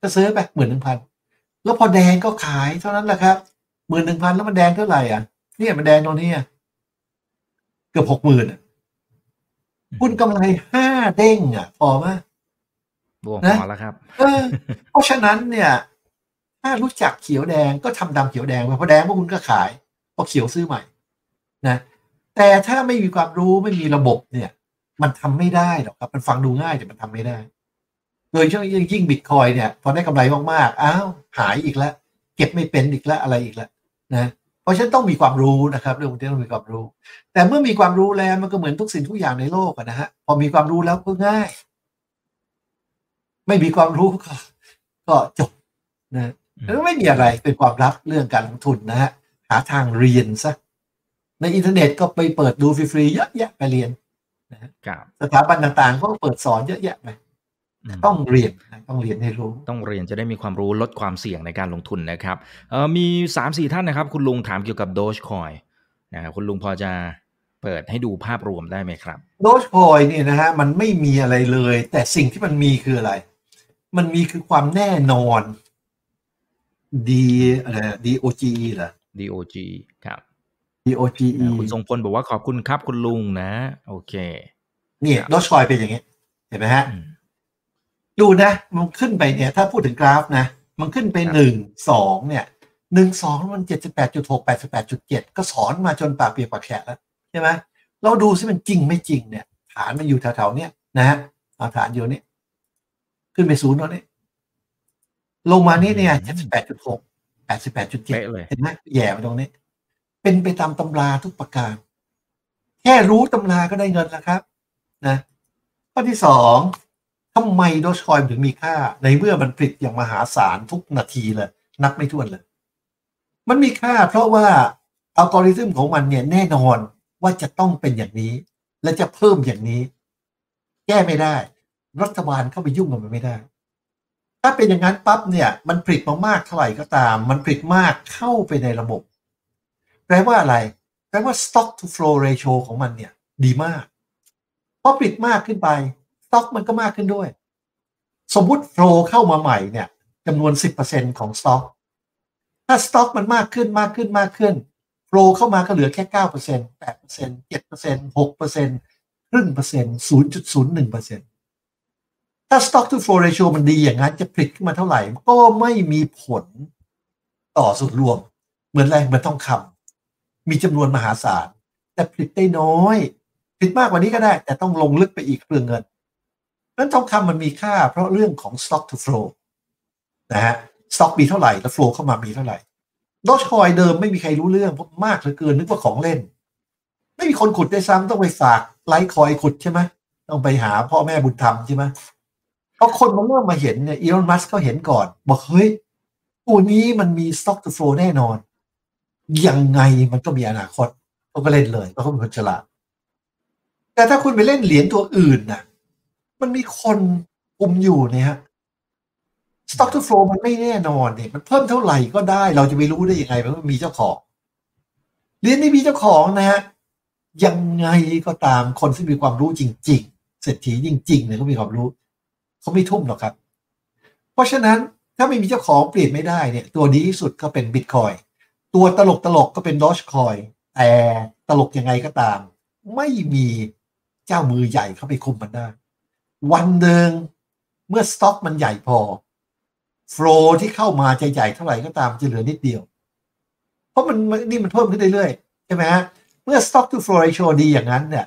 ก็ซื้อไปหมื่นหนึ่งพันแล้วพอแดงก็ขายเท่านั้นแหละครับหมื่นหนึ่งพันแล้วมันแดงเท่าไหร่อะเนี่ยมันแดงตรงนี้เกือบหกหมื่นคุณกำไรห้าเด้งอะพอไหมบวกพอแล้วครับเออเพราะฉะนั้นเนี่ย ถ้ารู้จักเขียวแดงก็ทำดำเขียวแดงไปพอแดงพวกคุณก็ขายพอเขียวซื้อใหม่ นะ แต่ถ้าไม่มีความรู้ไม่มีระบบเนี่ย มันทำไม่ได้หรอกครับ มันฟังดูง่ายแต่มันทำไม่ได้ โดยเฉพาะยิ่งบิตคอยเนี่ยพอได้กำไรมากๆ อ้าวหายอีกแล้ว เก็บไม่เป็นอีกแล้วอะไรอีกแล้วนะเพราะฉะนั้นต้องมีความรู้นะครับเรื่องนี้ต้องมีความรู้ แต่เมื่อมีความรู้แล้วมันก็เหมือนทุกสิ่งทุกอย่างในโลกนะฮะพอมีความรู้แล้วก็ง่าย ไม่มีความรู้ก็ก็จบนะแล้วไม่มีอะไรเป็นความลับเรื่องการลงทุนนะฮะหาทางเรียนซะในอินเทอร์เน็ตก็ไปเปิดดูฟรีๆเยอะแยะไปเรียน นะครับสถาบันต่างๆ ก็เปิดสอนเยอะแยะไปต้องเรียนต้องเรียนให้รู้ ต้องเรียนจะได้มีความรู้ลดความเสี่ยงในการลงทุนนะครับเออมีสามสี่ท่านนะครับ คุณลุงถามเกี่ยวกับโดชคอยนะครับคุณลุงพอจะเปิดให้ดูภาพรวมได้ไหมครับโดชคอยเนี่ยนะฮะมันไม่มีอะไรเลย แต่สิ่งที่มันมีคืออะไร มันมีคือความแน่นอนดีอะไร DOG เหรอ DOG ครับ DOGE คุณทรงพลบอกว่าขอบคุณครับคุณลุงนะ โอเค นี่ดอชคอยเป็นอย่างนี้ เห็นไหมฮะ ดูนะ มันขึ้นไปเนี่ย ถ้าพูดถึงกราฟนะ มันขึ้นไปหนึ่งสองเนี่ยหนึ่งสองมันเจ็ดสิบแปดจุดหกแปดสิบแปดจุดเจ็ดก็สอนมาจนปากเปียกปากแฉะแล้วใช่ไหมเราดูซิมันจริงไม่จริงเนี่ย ฐานมันอยู่แถวๆเนี้ยนะฮะเอาฐานอยู่นี่ขึ้นไปศูนย์ตรงนี้ลงมานี้เนี่ยเจ็ดสิบแปดจุดหกแปดสิบแปดจุดเจ็ดเห็นไหมแย่มาตรงนี้ เป็นไปตามตำราทุกประการ แค่รู้ตำราก็ได้เงินแล้วครับนะข้อที่สองทำไมโดชคอยถึงมีค่า ในเมื่อมันผลิตอย่างมหาศาลทุกนาทีเลย นับไม่ถ้วนเลย มันมีค่าเพราะว่าอัลกอริทึมของมันเนี่ยแน่นอนว่าจะต้องเป็นอย่างนี้ และจะเพิ่มอย่างนี้ แก้ไม่ได้ รัฐบาลเข้าไปยุ่งกับมันไม่ได้ ถ้าเป็นอย่างนั้นปั๊บเนี่ย มันผลิตมามากเท่าไหร่ก็ตาม มันผลิตมากเข้าไปในระบบ แปลว่าอะไร แปลว่า stock to flow ratio ของมันเนี่ย ดีมากพอผลิตมากขึ้นไป stock มันก็มากขึ้นด้วย สมมุติ flow เข้ามาใหม่เนี่ยจำนวน 10%ของสต็อกถ้าสต็อกมันมากขึ้นมากขึ้นมากขึ้นโฟลเข้ามาก็เหลือแค่ 9% 8% 7% 6%ครึ่งเปอร์เซ็นต์0.01%ถ้า stock to flow ratio มันดีอย่างนั้นจะผลิตขึ้นมาเท่าไหร่ ก็ไม่มีผลต่อส่วนรวม เหมือนแรงเหมือนทองคำ มีจำนวนมหาศาล แต่ผลิตได้น้อยผลิตมากกว่านี้ก็ได้ แต่ต้องลงลึกไปอีกเรื่องเงินนั้นทองคำมันมีค่า เพราะเรื่องของ stock to flow นะฮะ stock มีเท่าไหร่แล้ว flow เข้ามามีเท่าไหร่ดอชคอยเดิมไม่มีใครรู้เรื่องเพราะมากเหลือเกินนึกว่าของเล่น ไม่มีคนขุดได้ซ้ำต้องไปฝากไลท์คอยขุดใช่ไหมต้องไปหาพ่อแม่บุญธรรมใช่ไหมพอคนมาเริ่มมาเห็นเนี่ยอีลอนมัสก์เขาเห็นก่อน บอกเฮ้ยตัวนี้มันมี stock to flow แน่นอน ยังไงมันก็มีอนาคตเขาก็เล่นเลยเพราะเขาเป็นคนฉลาด แต่ถ้าคุณไปเล่นเหรียญตัวอื่นน่ะมันมีคนกุมอยู่เนี่ยฮะ stock to flow มันไม่แน่นอนเนี่ยมันเพิ่มเท่าไหร่ก็ได้ เราจะไปรู้ได้ยังไงเพราะมันมีเจ้าของเหรียญนี้มีเจ้าของนะฮะยังไงก็ตามคนที่มีความรู้จริง ๆ เศรษฐีจริงๆเนี่ยเขามีความรู้เขาไม่ทุ่มหรอกครับ เพราะฉะนั้นถ้าไม่มีเจ้าของเปลี่ยนไม่ได้เนี่ย ตัวดีที่สุดก็เป็นบิตคอย ตัวตลกตลกก็เป็นดอชคอยแต่ตลกยังไงก็ตาม ไม่มีเจ้ามือใหญ่เข้าไปคุมมันได้ วันหนึ่งเมื่อสต็อกมันใหญ่พอโฟลที่เข้ามาใจใหญ่เท่าไหร่ก็ตามจะเหลือนิดเดียว เพราะมันนี่มันเพิ่มขึ้นเรื่อยๆใช่ไหมฮะเมื่อ stock to flow ratio ดีอย่างนั้นเนี่ย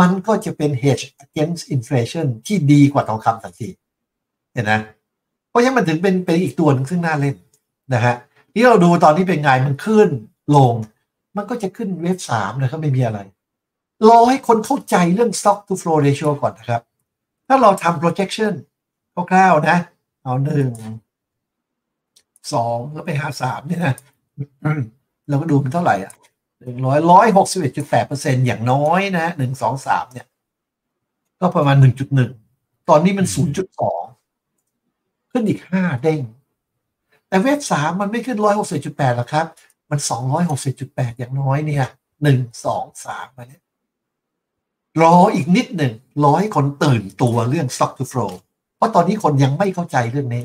มันก็จะเป็น hedge against inflation ที่ดีกว่าทองคำทันทีเห็นไหมเพราะฉะนั้นมันถึงเป็นเป็นอีกตัวหนึ่งซึ่งน่าเล่นนะฮะ ที่เราดูตอนนี้เป็นไงมันขึ้นลง มันก็จะขึ้นเวฟสามนะครับไม่มีอะไร รอให้คนเข้าใจเรื่อง stock to flow ratio ก่อนนะครับ ถ้าเราทำ projection คร่าวๆนะ เอาหนึ่งสองแล้วไปหาสามเนี่ยนะเราก็ดูมันเท่าไหร่อะหนึ่งร้อยร้อยหกสิบเอ็ดจุดแปดเปอร์เซ็นอย่างน้อยนะหนึ่งสองสามเนี่ย ก็ประมาณหนึ่งจุดหนึ่งตอนนี้มันศูนย์จุดสองขึ้นอีกห้าเด้ง แต่เวฟสามมันไม่ขึ้นร้อยหกสิบจุดแปดหรอกครับ มันสองร้อยหกสิบจุดแปดอย่างน้อยเนี่ยหนึ่งสองสามมาเนี่ยรออีกนิดหนึ่งร้อยคนตื่นตัวเรื่อง stock to flow เพราะตอนนี้คนยังไม่เข้าใจเรื่องนี้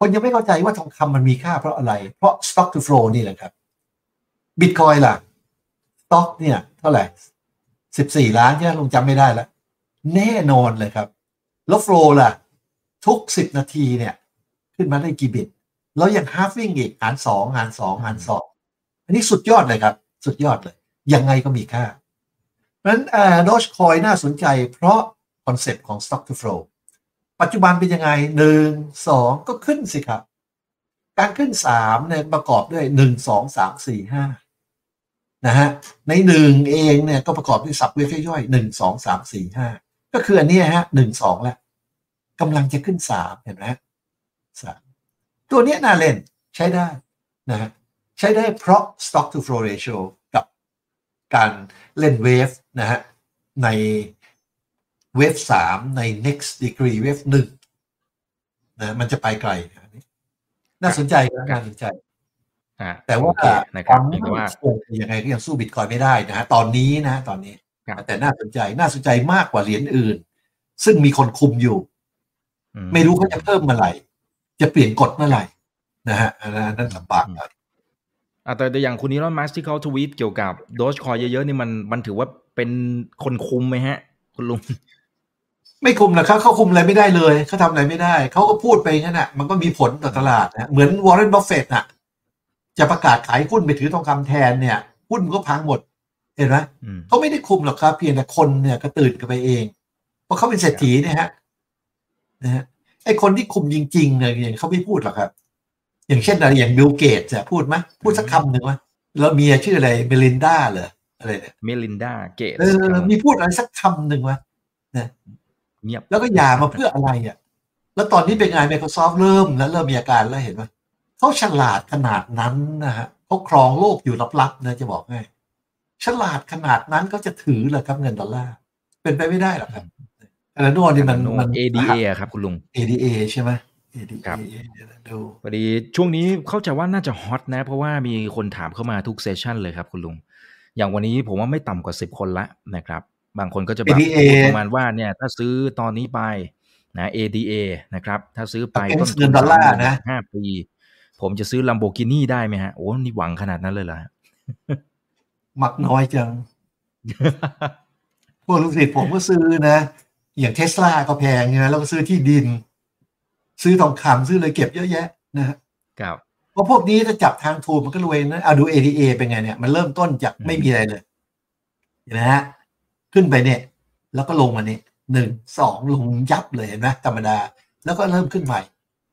คนยังไม่เข้าใจว่าทองคำมันมีค่าเพราะอะไร เพราะ stock to flow นี่แหละครับบิตคอยล่ะ stock เนี่ย เท่าไหร่สิบสี่ล้านใช่ไหมลงจำไม่ได้แล้วแน่นอนเลยครับ แล้ว flow ล่ะ ทุกสิบนาทีเนี่ย ขึ้นมาได้กี่บิต แล้วยัง halving อีกหารสองหารสองหารสองอันนี้สุดยอดเลยครับ สุดยอดเลย ยังไงก็มีค่า เพราะฉะนั้นดอชคอยน่าสนใจเพราะ concept ของ stock to flow ปัจจุบันเป็นยังไงหนึ่งสองก็ขึ้นสิครับ การขึ้นสามเนี่ยประกอบด้วยหนึ่งสองสามสี่ห้านะฮะในหนึ่งเองเนี่ยก็ประกอบด้วย subwave ย่อยหนึ่งสองสามสี่ห้าก็คืออันนี้ฮะหนึ่งสองแล้วกำลังจะขึ้นสามเห็นไหมสาม ตัวนี้น่าเล่นใช้ได้นะฮะใช้ได้เพราะ stock to flow ratio กับการเล่นเวฟนะฮะในเวฟสามใน next degree เวฟหนึ่งนะมันจะไปไกลน่าสนใจน่าสนใจแต่ว่าความมั่นคงยังไงก็ยังสู้บิตคอยไม่ได้นะฮะตอนนี้นะตอนนี้ แต่น่าสนใจน่าสนใจมากกว่าเหรียญอื่น ซึ่งมีคนคุมอยู่ ไม่รู้เขาจะเพิ่มเมื่อไหร่ จะเปลี่ยนกฎเมื่อไหร่นะฮะอันนั้นลำบากครับแต่แต่อย่างคุณอีลอนมัสก์ที่เขาทวีตเกี่ยวกับโดชคอยเยอะๆนี่มันมันถือว่าเป็นคนคุมไหมฮะ คุณลุงไม่คุมหรอกครับเขาคุมอะไรไม่ได้เลยเขาทำอะไรไม่ได้ เขาก็พูดไปงั้นน่ะมันก็มีผลต่อตลาดนะเหมือนวอร์เรนบัฟเฟตต์น่ะ จะประกาศขายหุ้นไปถือทองคำแทนเนี่ยหุ้นก็พังหมด เห็นไหมเขาไม่ได้คุมหรอกครับ เพียงแต่คนเนี่ยก็ตื่นกันไปเอง เพราะเขาเป็นเศรษฐีเนี่ยฮะนะฮะ ไอ้คนที่คุมจริงๆเนี่ยอย่างเขาไม่พูดหรอกครับ อย่างเช่นอะไรอย่างบิลเกตส์จะพูดไหมพูดสักคำหนึ่งไหมแล้วเมียชื่ออะไรเมลินดาเหรออะไรเนี่ยเมลินดาเกตส์เออมีพูดอะไรสักคำหนึ่งไหมนะเงียบแล้วก็อย่ามาเพื่ออะไรอะ แล้วตอนนี้เป็นไง Microsoft เริ่มแล้วเริ่มมีอาการแล้วเห็นไหมเขาฉลาดขนาดนั้นนะฮะเขาครองโลกอยู่ลับๆนะจะบอกให้ฉลาดขนาดนั้นก็จะถือเหรอครับเงินดอลลาร์เป็นไปไม่ได้หรอกครับ อันนั้นนี่มันมัน ADA ครับคุณลุง ADA ใช่ไหม ADA ครับดูพอดีช่วงนี้เข้าใจว่าน่าจะฮอตนะ เพราะว่ามีคนถามเข้ามาทุกเซสชันเลยครับคุณลุง อย่างวันนี้ผมว่าไม่ต่ำกว่าสิบคนละนะครับ บางคนก็จะแบบประมาณว่าเนี่ยถ้าซื้อตอนนี้ไปนะ ADA นะครับ ถ้าซื้อไป against เงินดอลลาร์นะห้าปี ผมจะซื้อ Lamborghini ได้ไหมฮะ โอ้นี่หวังขนาดนั้นเลยเหรอฮะมักน้อยจังพวกลูกศิษย์ผมก็ซื้อนะ อย่างเทสลาก็แพงนะแล้วก็ซื้อที่ดิน ซื้อทองคำซื้อเลยเก็บเยอะแยะนะฮะครับเพราะพวกนี้ถ้าจับทางถูกมันก็รวยนะเอาดู ADA เป็นไงเนี่ย มันเริ่มต้นจากไม่มีอะไรเลยเห็นไหมฮะขึ้นไปเนี่ย แล้วก็ลงมาเนี่ยหนึ่งสองลงยับเลยเห็นไหมธรรมดา แล้วก็เริ่มขึ้นใหม่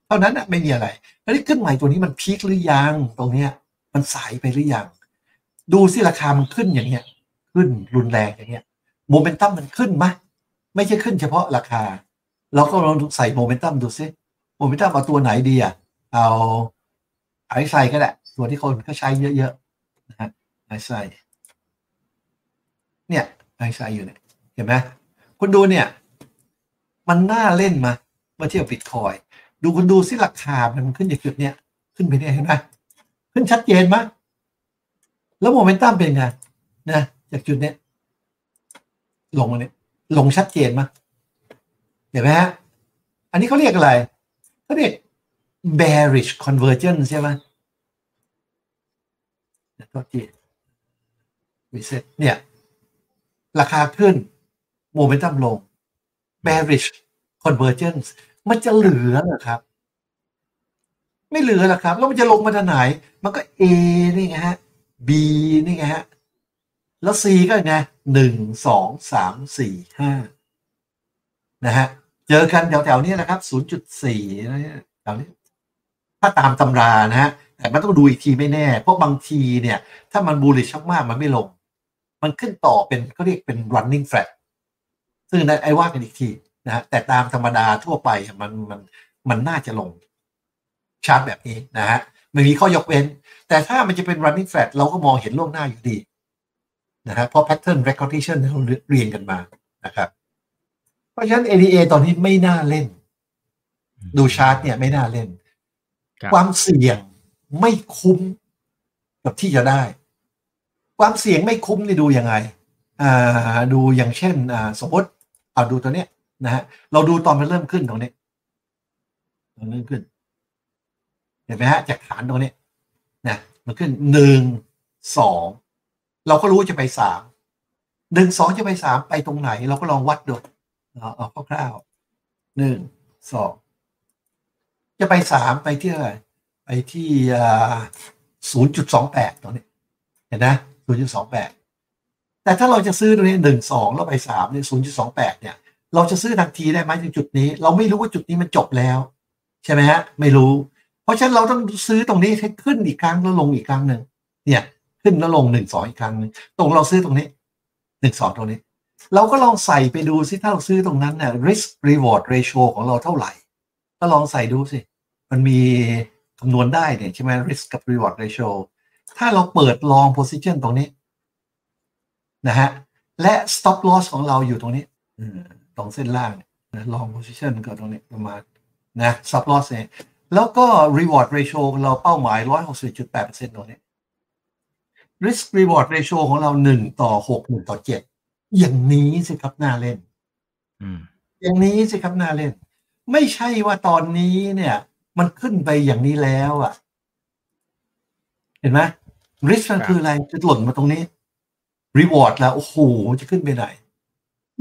เท่านั้นนะไม่มีอะไรแล้วนี่ขึ้นใหม่ตัวนี้มัน peak หรือยังตรงเนี้ย มันสายไปหรือยังดูสิราคามันขึ้นอย่างเงี้ย ขึ้นรุนแรงอย่างเงี้ยโมเมนตัมมันขึ้นไหม ไม่ใช่ขึ้นเฉพาะราคา เราก็ลองใส่โมเมนตัมดูซิโมเมนตัมเอาตัวไหนดีอะ เอา RSI ก็ได้ตัวที่คนก็ใช้เยอะๆนะฮะไอไซเนี่ยไอไซอยู่เนี่ยเห็นไหมคุณดูเนี่ย มันน่าเล่นมาเมื่อเทียบบิตคอยดูคุณดูสิราคามันขึ้นจากจุดเนี้ยขึ้นไปเนี่ยเห็นไหมขึ้นชัดเจนไหมแล้วโมเมนตัมเป็นไงนะจากจุดเนี้ยลงมาเนี่ย ลงชัดเจนไหมเห็นไหมฮะ อันนี้เขาเรียกอะไรเขาเรียก bearish convergence ใช่ไหมตัวที่วิเศษเนี่ย ราคาขึ้นโมเมนตัมลง bearish convergence มันจะเหลือเหรอครับ ไม่เหลือหรอครับ แล้วมันจะลงมาทางไหน มันก็ A นี่ไงฮะ B นี่ไงฮะ แล้ว C ก็ไงหนึ่งสองสามสี่ห้านะฮะ เจอกันแถวๆนี้นะครับศูนย์จุดสี่นะฮะแถวนี้ ถ้าตามตำรานะฮะ แต่มันต้องดูอีกทีไม่แน่ เพราะบางทีเนี่ย ถ้ามันบูลลิชมากๆมันไม่ลง มันขึ้นต่อเป็นเขาเรียกเป็น running flat ซึ่งนั้นไอ้ว่ากันอีกทีนะฮะ แต่ตามธรรมดาทั่วไปมันมันมันน่าจะลงชาร์ตแบบนี้นะฮะไม่มีข้อยกเว้น แต่ถ้ามันจะเป็น running flat เราก็มองเห็นล่วงหน้าอยู่ดี นะฮะเพราะ pattern recognition ที่เราเรียนกันมานะครับ เพราะฉะนั้น ADA ตอนนี้ไม่น่าเล่น ดูชาร์ตเนี่ยไม่น่าเล่นครับความเสี่ยงไม่คุ้มกับที่จะได้ ความเสี่ยงไม่คุ้มนี่ดูยังไงอ่าดูอย่างเช่นอ่าสมมติเอาดูตัวเนี้ยนะฮะเราดูตอนมันเริ่มขึ้นตรงนี้ตอนเริ่มขึ้น เห็นไหมฮะจากฐานตรงนี้นะมันขึ้นหนึ่งสอง เราก็รู้จะไปสามหนึ่งสองจะไปสามไปตรงไหน เราก็ลองวัดดูเอาเอาคร่าวๆหนึ่งสองจะไปสามไปที่อะไรไปที่ศูนย์จุดสองแปดตรงนี้เห็นนะศูนย์จุดสองแปดแต่ถ้าเราจะซื้อตรงนี้หนึ่งสองแล้วไปสามเนี่ยศูนย์จุดสองแปดเนี่ย เราจะซื้อทันทีได้ไหมถึงจุดนี้ เราไม่รู้ว่าจุดนี้มันจบแล้ว ใช่ไหมฮะ ไม่รู้ เพราะฉะนั้นเราต้องซื้อตรงนี้ให้ขึ้นอีกครั้งแล้วลงอีกครั้งหนึ่งเนี่ย ขึ้นแล้วลงหนึ่งสองอีกครั้งหนึ่งตรงเราซื้อตรงนี้หนึ่งสองตรงนี้ เราก็ลองใส่ไปดูสิถ้าเราซื้อตรงนั้นเนี่ย risk reward ratio ของเราเท่าไหร่ ก็ลองใส่ดูสิ มันมีคำนวณได้เนี่ยใช่ไหม risk กับ reward ratio ถ้าเราเปิด long position ตรงนี้นะฮะและ stop loss ของเราอยู่ตรงนี้ตรงเส้นล่างนะ long position ก็ตรงนี้ประมาณนะ stop loss เนี่ยแล้วก็ reward ratio เราเป้าหมาย 160.8%ตรงนี้ risk reward ratio ของเรา1ต่อ6 1ต่อ7อย่างนี้สิครับน่าเล่นอืมอย่างนี้สิครับน่าเล่น ไม่ใช่ว่าตอนนี้เนี่ย มันขึ้นไปอย่างนี้แล้วอะ่ะ เห็นไหม risk มันคืออะไรจะหล่นมาตรงนี้ reward แล้วโอ้โหจะขึ้นไปไหน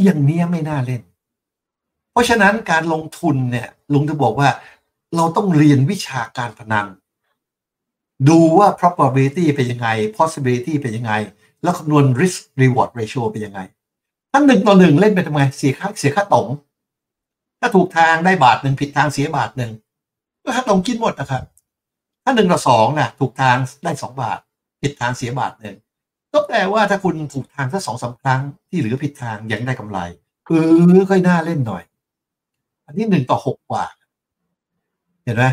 อย่างนี้ไม่น่าเล่น เพราะฉะนั้นการลงทุนเนี่ย ลุงจะบอกว่า เราต้องเรียนวิชาการพนัน ดูว่า probability เป็นยังไง possibility เป็นยังไง แล้วคำนวณ risk reward ratio เป็นยังไง ถ้าหนึ่งต่อหนึ่งเล่นไปทำไมเสียค่าเสียค่าตงถ้าถูกทางได้บาทหนึ่งผิดทางเสียบาทหนึ่งก็ค่าตงกินหมดนะครับ ถ้าหนึ่งต่อสองนะถูกทางได้สองบาท ผิดทางเสียบาทหนึ่งก็แปลว่าถ้าคุณถูกทางแค่สองสาครั้งที่เหลือผิดทางยังได้กำไรคือค่อยน่าเล่นหน่อย อันนี้หนึ่งต่อหกกว่า เห็นไหม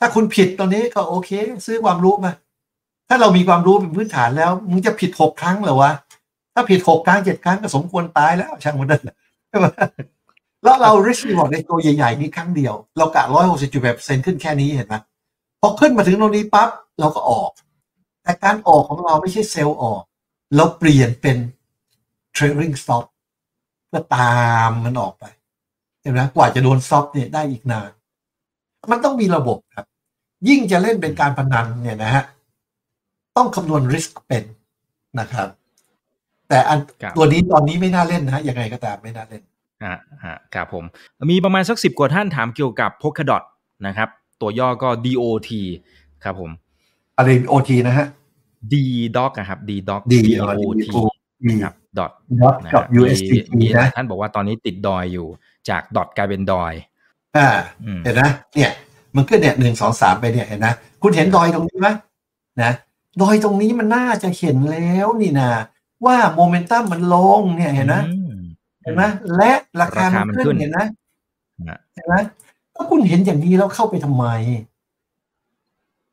ถ้าคุณผิดตอนนี้ก็โอเค ซื้อความรู้มาถ้าเรามีความรู้เป็นพื้นฐานแล้วมึงจะผิดหกครั้งเหรอวะถ้าผิดหกครั้งเจ็ดครั้งก็สมควรตายแล้วช่างมันเถอะใช่ไหมแล้วเรา risk reward ในตัวใหญ่ๆนี้ครั้งเดียว เรากะร้อยหกสิบจุดแปดเปอร์เซ็นต์ขึ้นแค่นี้เห็นไหมพอขึ้นมาถึงตรงนี้ปั๊บเราก็ออก แต่การออกของเราไม่ใช่เซลล์ออก เราเปลี่ยนเป็น trailing stop เพื่อตามมันออกไป เห็นไหมกว่าจะโดนซอฟเนี่ยได้อีกนาน มันต้องมีระบบครับ ยิ่งจะเล่นเป็นการพนันเนี่ยนะฮะต้องคำนวณริสก์เป็นนะครับ แต่อันครับตัวนี้ตอนนี้ไม่น่าเล่นนะฮะยังไงก็ตามไม่น่าเล่นอ่าฮะครับผม มีประมาณสักสิบกว่าท่านถามเกี่ยวกับ Polkadot นะครับ ตัวย่อก็ DOT ครับผม อะไรโอทีนะฮะ D doc อะครับ D doc D DOT ครับ dot น็อตนะกับมี USDT มีนะท่านบอกว่าตอนนี้ติดดอยอยู่จากดอทกลายเป็นดอย อ่าอืมเห็นนะเนี่ย มันขึ้นเนี่ยหนึ่งสองสามไปเนี่ยเห็นนะคุณเห็นดอยตรงนี้ไหมนะดอยตรงนี้มันน่าจะเห็นแล้วนี่นะว่าโมเมนตัมมันลงเนี่ยเห็นนะอืมเห็นไหมและราคาราคามัมันนขึ้ขึ้นนเห็นนะนะเห็นไหมถ้าคุณเห็นอย่างนี้แล้วเข้าไปทำไม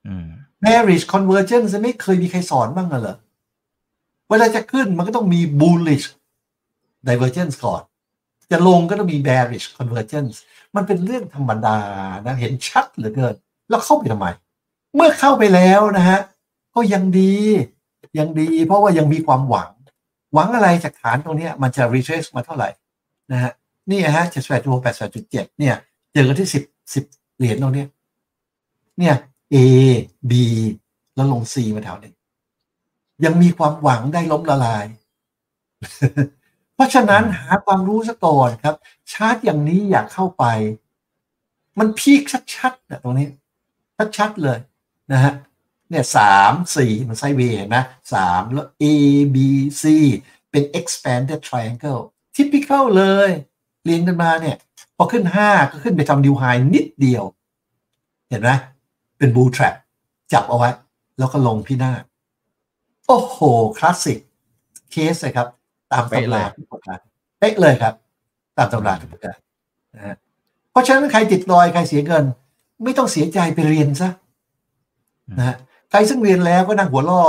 อืม bearish convergence ไม่เคยมีใครสอนบ้างเหรอเวลาจะขึ้นมันก็ต้องมี bullish divergence ก่อน จะลงก็ต้องมี bearish convergence มันเป็นเรื่องธรรมดานะเห็นชัดเหลือเกิน แล้วเข้าไปทำไม เมื่อเข้าไปแล้วนะฮะก็ยังดียังดี เพราะว่ายังมีความหวัง หวังอะไรจากฐานตรงนี้มันจะ retrace มาเท่าไหร่นะฮะนี่ฮะ7 8 6 8 8 7เนี่ย เจอกันที่10 10เหรียญตรงเนี้ยเนี่ย A B แล้วลง C มาแถวนี้ยังมีความหวังได้ล้มละลาย เพราะฉะนั้นหาความรู้ซะก่อนครับ ชาร์จอย่างนี้อยากเข้าไป มันพีคชัดๆนะตรงนี้ ชัดๆเลยนะฮะเนี่ยสามสี่มันไซเวย์เห็นไหมสามแล้ว A B C เป็น expanded triangle typical เลย เรียนกันมาเนี่ย พอขึ้นห้าก็ขึ้นไปทำดิวไฮนิดเดียว เห็นไหมเป็น bull trap จับเอาไว้ แล้วก็ลงพี่หน้า โอ้โห คลาสสิก เคสเลยครับ ตามเป๊ะตำเลรายทุกประการเป๊ะเลยครับ ตามตำราทุกประการนะฮะเพราะฉะนั้นใครติดรอยใครเสียเงิน ไม่ต้องเสียใจไปเรียนซะนะฮะใครซึ่งเรียนแล้วก็นั่งหัวล่อ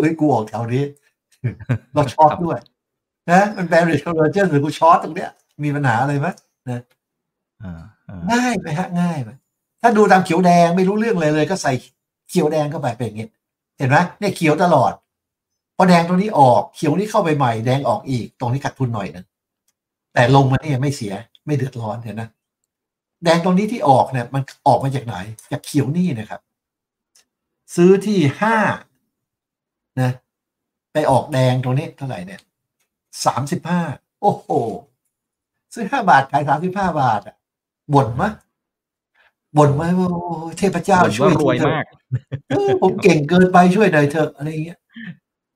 เฮ้ยกูออกแถวนี้เราช็อตด้วยนะมัน bearish convergence หรือกูช็อตตรงเนี้ย มีปัญหาอะไรไหมอ่าอ่าง่ายไหมฮะง่ายไหมถ้าดูตามเขียวแดงไม่รู้เรื่องเลยเลย ก็ใส่เขียวแดงเข้าไปเป็นอย่างนี้เห็นไหมเนี่ยเขียวตลอดพ อแดงตรงนี้ออกเขียวนี้เข้าไปใหม่แดงออกอีก ตรงนี้ขาดทุนหน่อยนึงแต่ลงมาเนี่ยไม่เสียไม่เดือดร้อนเห็นนะแดงตรงนี้ที่ออกเนี่ย มันออกมาจากไหนจากเขียวนี่นะครับ ซื้อที่ห้านะ ไปออกแดงตรงนี้เท่าไหร่เนี่ยสามสิบห้าโอ้โหซื้อห้าบาทขายสามสิบห้าบาทอะบ่นมะบ่นไหมว่าโอ้เทพเจ้าบ่นช่วยว่ารวยทีเถอะมากเออผมเก่งเกินไปช่วยหน่อยเถอะอะไรอย่างเงี้ย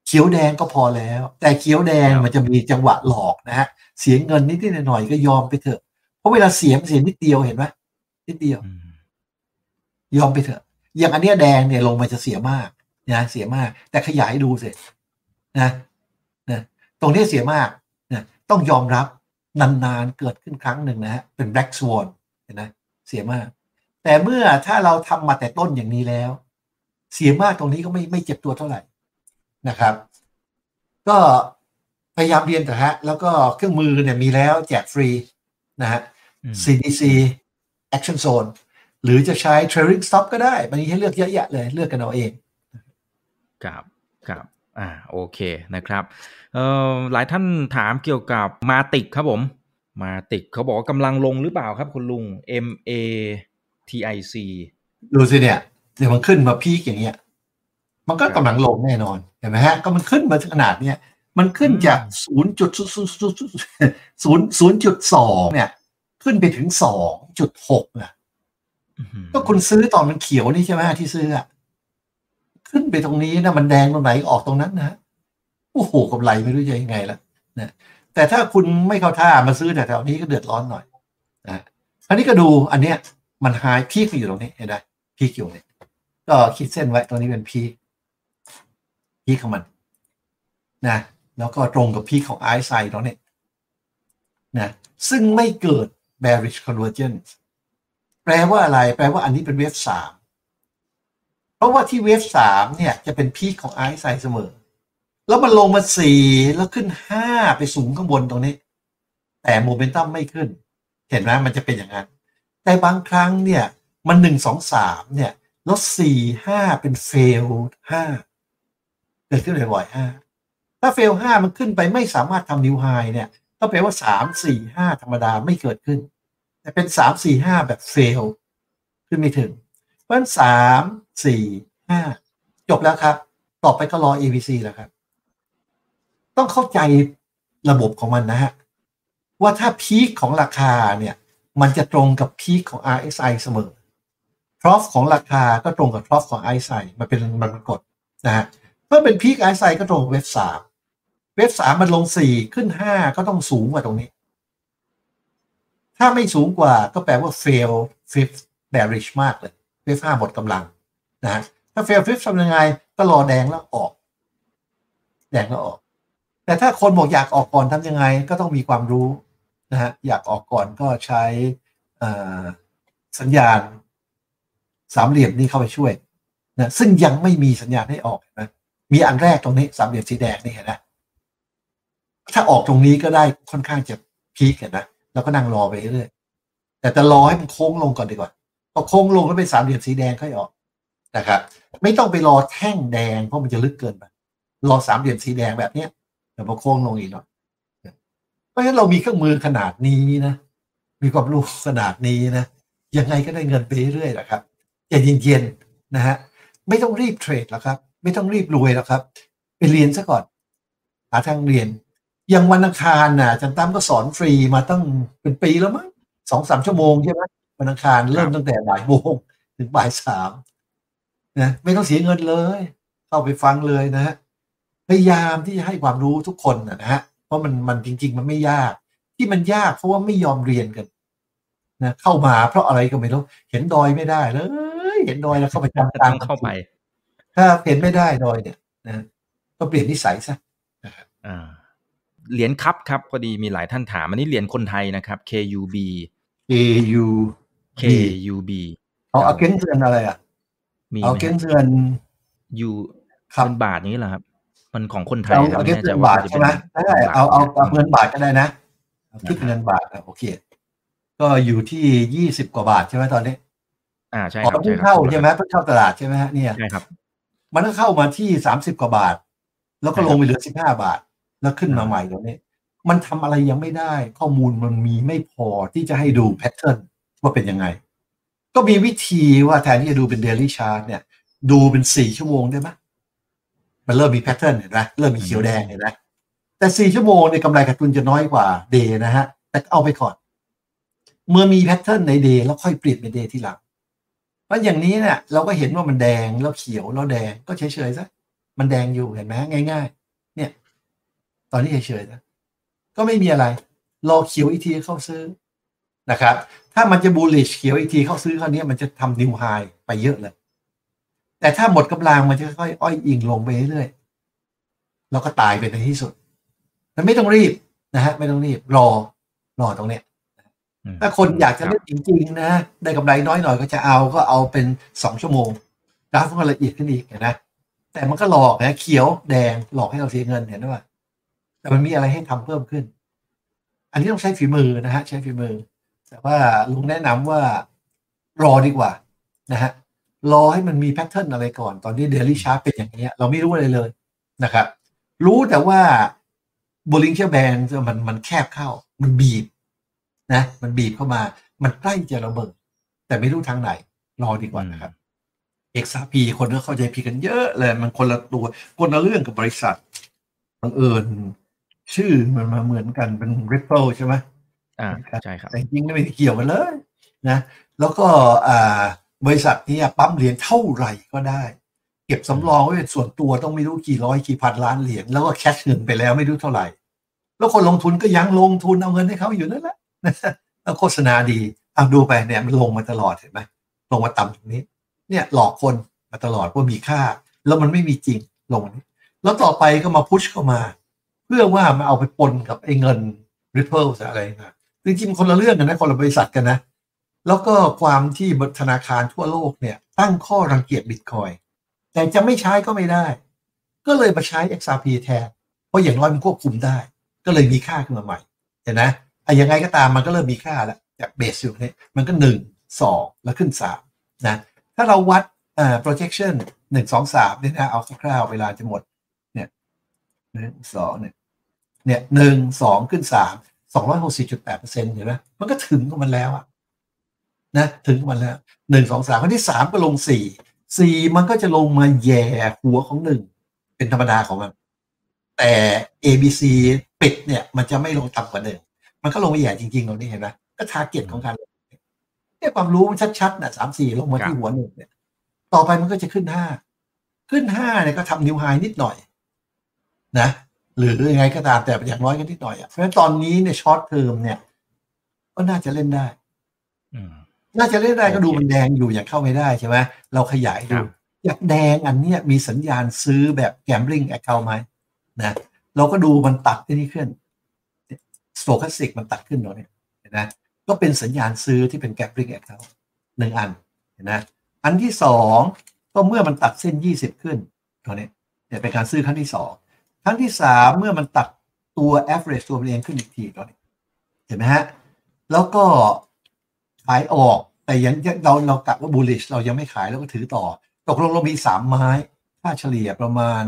เขียวแดงก็พอแล้ว แต่เขียวแดงครับมันจะมีจังหวะหลอกนะฮะเสียเงินนิดๆหน่อยๆก็ยอมไปเถอะ เพราะเวลาเสียมันเสียนิดเดียวเห็นไหมนิดเดียวอืมยอมไปเถอะ อย่างอันเนี้ยแดงเนี่ยลงมาจะเสียมากนะเสียมาก แต่ขยายดูสินะนะตรงเนี้ยเสียมากนะต้องยอมรับนานๆเกิดขึ้นครั้งหนึ่งนะฮะเป็น black swan เห็นไหมเสียมาก แต่เมื่อถ้าเราทำมาแต่ต้นอย่างนี้แล้ว เสียมากตรงนี้ก็ไม่ไม่เจ็บตัวเท่าไหร่ นะครับ ก็พยายามเรียนแต่ฮะ แล้วก็เครื่องมือเนี่ยมีแล้วแจกฟรีนะฮะอืม CDC Action Zone หรือจะใช้ Trailing Stop ก็ได้ มันมีให้เลือกเยอะแยะเลยเลือกกันเอาเองครับครับอ่าโอเคนะครับเอ่อหลายท่านถามเกี่ยวกับมาติกครับผม มาติกเขาบอกว่ากำลังลงหรือเปล่าครับคุณลุง M A T I C ดูสิเนี่ย เดี๋ยวมันขึ้นมาพีคอย่างเงี้ย มันก็กำลังลงแน่นอนเห็นไหมฮะก็มันขึ้นมาถึงขนาดเนี้ยมันขึ้นจากศูนย์จุดศูนย์ศูนย์ศูนย์ศูนย์จุดสองเนี่ย ขึ้นไปถึงสองจุดหกนะอื้อหือก็คุณซื้อตอนมันเขียวนี่ใช่ไหมที่ซื้ออะขึ้นไปตรงนี้นะมันแดงตรงไหนออกตรงนั้นนะโอ้โหกำไรไม่รู้จะยังไงละนะแต่ถ้าคุณไม่เข้าท่ามาซื้อแถวๆนี้ก็เดือดร้อนหน่อยนะอันนี้ก็ดูอันเนี้ยมันหาย peak อยู่ตรงนี้เห็นไหม peak อยู่เนี่ยก็ขีดเส้นไว้ตรงนี้เป็น peak peak ของมันนะแล้วก็ตรงกับพีคของไอซ์ไซด์ตรงนี้นะซึ่งไม่เกิด bearish divergence แปลว่าอะไร แปลว่าอันนี้เป็น wave สามเพราะว่าที่ wave สามเนี่ย จะเป็นพีคของไอซ์ไซด์เสมอ แล้วมันลงมาสี่แล้วขึ้นห้าไปสูงข้างบนตรงนี้ แต่โมเมนตัมไม่ขึ้น เห็นไหมมันจะเป็นอย่างนั้น แต่บางครั้งเนี่ย มันหนึ่งสองสามเนี่ย แล้วสี่ห้าเป็นเฟลห้า เกิดขึ้นบ่อยๆห้าถ้าเฟลห้ามันขึ้นไปไม่สามารถทำนิวไฮเนี่ยก็แปลว่าสามสี่ห้าธรรมดาไม่เกิดขึ้น แต่เป็นสามสี่ห้าแบบเฟลขึ้นไม่ถึง เพราะฉะนั้นสามสี่ห้าจบแล้วครับ ต่อไปก็รอ ABC แล้วครับ ต้องเข้าใจระบบของมันนะฮะ ว่าถ้าพีคของราคาเนี่ย มันจะตรงกับพีคของ RSI เสมอทรอฟของราคาก็ตรงกับทรอฟของ RSI มันเป็นมันเป็นกฎนะฮะ เมื่อเป็นพีค RSI ก็ตรงเว็บสามเว็บสามมันลงสี่ขึ้นห้าก็ต้องสูงกว่าตรงนี้ ถ้าไม่สูงกว่าก็แปลว่า fail fifth bearish มากเลยเว็บห้าหมดกำลังนะฮะถ้า fail fifth ทำยังไงก็รอแดงแล้วออก แดงแล้วออก แต่ถ้าคนบอกอยากออกก่อนทำยังไงก็ต้องมีความรู้นะฮะอยากออกก่อนก็ใช้สัญญาณสามเหลี่ยมนี้เข้าไปช่วยนะซึ่งยังไม่มีสัญญาณให้ออกนะ มีอันแรกตรงนี้สามเหลี่ยมสีแดงนี่เห็นไหมถ้าออกตรงนี้ก็ได้ค่อนข้างจะพีคเห็นนะแล้วก็นั่งรอไปเรื่อยแต่จะรอให้มันโค้งลงก่อนดีกว่าพอโค้งลงแล้วเป็นสามเหลี่ยมสีแดงค่อยออกนะครับ ไม่ต้องไปรอแท่งแดงเพราะมันจะลึกเกินไปรอสามเหลี่ยมสีแดงแบบเนี้ยเดี๋ยวพอโค้งลงอีกหน่อยเพราะฉะนั้นเรามีเครื่องมือขนาดนี้นะมีความรู้ขนาดนี้นะยังไงก็ได้เงินไปเรื่อยๆนะครับอย่าเย็นๆนะฮะไม่ต้องรีบเทรดหรอกครับ ไม่ต้องรีบรวยหรอกครับ ไปเรียนซะก่อน หาทางเรียน อย่างวันอังคารน่ะอาจารย์ตั้มก็สอนฟรีมาตั้งเป็นปีแล้วมั้งสองสามชั่วโมงใช่ไหมวันอังคารเริ่มตั้งแต่บ่ายโมงถึงบ่ายสามนะไม่ต้องเสียเงินเลย เข้าไปฟังเลยนะฮะพยายามที่จะให้ความรู้ทุกคนนะฮะเพราะมันมันจริง ๆ มันไม่ยาก ที่มันยากเพราะว่าไม่ยอมเรียนกันนะเข้ามาเพราะอะไรก็ไม่รู้เห็นดอยไม่ได้เลยเห็นดอยแล้วเข้าไปจำตังเข้าไป ถ้าเห็นไม่ได้ดอยเนี่ยนะก็เปลี่ยนนิสัยซะนะครับอ่าเหรียญคับครับพอดีมีหลายท่านถามอันนี้เหรียญคนไทยนะครับ KUB KU KUB เอาเอาเก้นเงินอะไรอะมีเอาเก้นเงินยูเป็นบาทนี้แหละครับ มันของคนไทยเอาเก้นเงินบาทใช่ไหมได้เอาเอาเอาเงินบาทก็ได้นะคิดเงินบาทโอเค ก็อยู่ที่ยี่สิบกว่าบาทใช่ไหมตอนนี้ อ่าใช่ครับเพิ่งเข้าใช่ไหมเพิ่งเข้าตลาดใช่ไหมฮะเนี่ยใช่ครับ มันก็เข้ามาที่สามสิบกว่าบาท แล้วก็ลงไปเหลือสิบห้าบาท แล้วขึ้นมาใหม่ตรงนี้มันทำอะไรยังไม่ได้ ข้อมูลมันมีไม่พอที่จะให้ดู pattern ว่าเป็นยังไง ก็มีวิธีว่าแทนที่จะดูเป็น daily chart เนี่ย ดูเป็นสี่ชั่วโมงได้ไหมมันเริ่มมี pattern เห็นไหมเริ่มมีเขียวแดงเห็นไหมแต่สี่ชั่วโมงในกำไรขาดทุนจะน้อยกว่า day นะฮะ แต่เอาไปก่อน เมื่อมี pattern ใน day แล้วค่อยเปลี่ยนเป็น day ทีหลัง เพราะอย่างนี้เนี่ยเราก็เห็นว่ามันแดงแล้วเขียวแล้วแดงก็เฉยๆซะมันแดงอยู่เห็นไหมง่าย ๆ เนี่ย ตอนนี้เฉยๆนะก็ไม่มีอะไร รอเขียวอีกทีเข้าซื้อนะครับ ถ้ามันจะ bullish เขียวอีกทีเข้าซื้อคราวนี้มันจะทำ new high ไปเยอะเลย แต่ถ้าหมดกำลังมันจะค่อยอ้อยอิ่งลงไปเรื่อยๆแล้วก็ตายไปในที่สุด มันไม่ต้องรีบนะฮะไม่ต้องรีบรอรอตรงเนี้ย ถ้าคนอยากจะเล่นจริงๆนะได้กำไรน้อยหน่อยก็จะเอาก็เอาเป็นสองชั่วโมงกราฟมันละเอียดขึ้นอีกนะแต่มันก็หลอกนะเขียวแดงหลอกให้เราเสียเงินเห็นไหมว่าแต่มันมีอะไรให้ทำเพิ่มขึ้น อันนี้ต้องใช้ฝีมือนะฮะใช้ฝีมือ แต่ว่าลุงแนะนำว่ารอดีกว่านะฮะรอให้มันมี pattern อะไรก่อนตอนนี้ daily chart เป็นอย่างนี้เราไม่รู้อะไรเลยนะครับ รู้แต่ว่า Bollinger Band มันมันแคบเข้า มันบีบ นะมันบีบเข้ามา มันใกล้จะระเบิด แต่ไม่รู้ทางไหน รอดีกว่านะครับ XRP คนก็เข้าใจผิดกันเยอะเลย มันคนละตัวคนละเรื่องกับบริษัทบังเอิญชื่อมันมาเหมือนกันเป็น Ripple ใช่ไหมอ่าใช่ครับแต่จริงไม่ได้เกี่ยวกันเลยนะแล้วก็อ่าบริษัทนี้ปั๊มเหรียญเท่าไหร่ก็ได้ เก็บสำรองไว้เป็นส่วนตัวต้องไม่รู้กี่ร้อยกี่พันล้านเหรียญแล้วก็แคชเงินไปแล้วไม่รู้เท่าไหร่ แล้วคนลงทุนก็ยังลงทุนเอาเงินให้เขาอยู่นั่นแหละ แล้วโฆษณาดีเอาดูไปเนี่ยมันลงมาตลอดเห็นไหมลงมาต่ำตรงนี้ เนี่ยหลอกคนมาตลอดว่ามีค่า แล้วมันไม่มีจริงลงนี้ แล้วต่อไปก็มาพุชเข้ามา เพื่อว่ามาเอาไปปนกับไอ้เงิน Ripple อะไรนะจริงๆคนละเรื่องกันนะคนละบริษัทกันนะ แล้วก็ความที่ธนาคารทั่วโลกเนี่ย ตั้งข้อรังเกียจบิตคอยแต่จะไม่ใช้ก็ไม่ได้ ก็เลยมาใช้ XRP แทน เพราะอย่างน้อยมันควบคุมได้ ก็เลยมีค่าขึ้นมาใหม่เห็นไหม อ้ยังไงก็ตามมันก็เริ่มมีค่าแล้วจากเบสอยู่นี่มันก็หนึ่งสองแล้วขึ้นสามนะ ถ้าเราวัดอ่า projection หนึ่งสองสามเนี่ยนะเอาคร่าวๆเวลาจะหมดหนึ่งสองเนี่ยเนี่ยหนึ่งสองขึ้นสามสองร้อยหกสิบจุดแปดเปอร์เซ็นต์เห็นไหมมันก็ถึงของมันแล้วอะนะถึงมันแล้วหนึ่งสองสามครั้งที่สามก็ลงสี่สี่มันก็จะลงมาแย่หัวของหนึ่งเป็นธรรมดาของมัน แต่ A B C ปิดเนี่ย มันจะไม่ลงต่ำกว่าหนึ่ง มันก็ลงมาแย่จริงๆตรงนี้เห็นไหมก็ทาร์เก็ตของการเนี่ยความรู้มันชัดๆนะสามสี่ลงมาที่หัวหนึ่งเนี่ย ต่อไปมันก็จะขึ้นห้าขึ้นห้าเนี่ยก็ทำนิวไฮนิดหน่อย นะหรือยังไงก็ตามแต่อย่างน้อยก็นิดหน่อยอะเพราะฉะนั้นตอนนี้ในช็อตเทอมเนี่ย ก็น่าจะเล่นได้อืมน่าจะเล่นได้ก็ดูโอเคมันแดงอยู่อย่างเข้าไม่ได้ใช่ไหมเราขยายครัดูบอยากแดงอันเนี้ยมีสัญญาณซื้อแบบ gambling account ไหมนะเราก็ดูมันตัดที่นี่ขึ้น stochastic มันตัดขึ้นตรงนี้เห็นไหมก็เป็นสัญญาณซื้อที่เป็น gambling account หนึ่งอันเห็นไหมอันที่สองก็เมื่อมันตัดเส้น 20 ขึ้นตัวนี้เนี่ยเป็นการซื้อครั้งที่สองครั้งที่สามเมื่อมันตัดตัว average ตัวมันเองขึ้นอีกทีตัวนี้เห็นไหมฮะแล้วก็ขายออกแต่ยังเราเรากะว่า bullish เรายังไม่ขายแล้วก็ถือต่อ ตกลงเรามีสามไม้ค่าเฉลี่ยประมาณ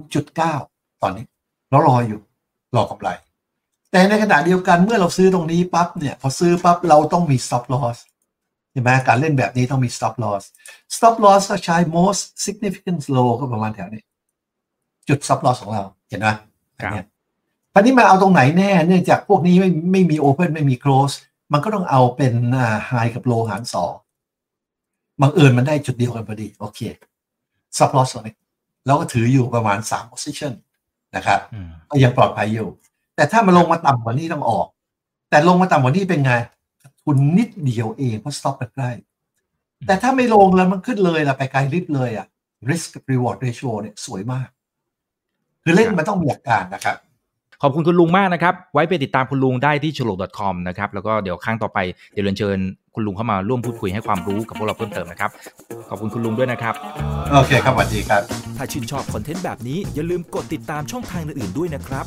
0.9 ตอนนี้แล้วรออยู่รอกำไร แต่ในขณะเดียวกันเมื่อเราซื้อตรงนี้ปั๊บเนี่ยพอซื้อปั๊บเราต้องมี stop loss ใช่ไหมการเล่นแบบนี้ต้องมี stop loss stop loss ก็ใช้ most significant low ก็ประมาณแถวนี้ จุด stop loss ของเราเห็นไหมอันเนี้ยคราวนี้มาเอาตรงไหนแน่เนื่องจากพวกนี้ไม่ไม่มี Open ไม่มี Close มันก็ต้องเอาเป็นอ่า High กับ Low หารสองบังเอิญมันได้จุดเดียวกันพอดี โอเค Stop Loss ตรงนี้เราก็ถืออยู่ประมาณ3 position นะครับอืมก็ยังปลอดภัยอยู่ แต่ถ้ามันลงมาต่ำกว่านี้ต้องออก แต่ลงมาต่ำกว่านี้เป็นไงทุนนิดเดียวเองเพราะ stop มันใกล้ แต่ถ้าไม่ลงแล้วมันขึ้นเลยล่ะไปไกลริบเลยอะ risk กับ reward ratio เนี่ยสวยมาก คือเล่นมันต้องมีหลักการนะครับขอบคุณคุณลุงมากนะครับ ไว้ไปติดตามคุณลุงได้ที่ c h o l o c o m นะครับ แล้วก็เดี๋ยวครั้งต่อไปเดี๋ยวเรียนเชิญคุณลุงเข้ามาร่วมพูดคุยให้ความรู้กับพวกเราเพิ่มเติมนะครับ ขอบคุณคุณลุงด้วยนะครับ โอเคครับสวัสดีครับ ถ้าชื่นชอบคอนเทนต์แบบนี้อย่าลืมกดติดตามช่องทางอื่นๆด้วยนะครับ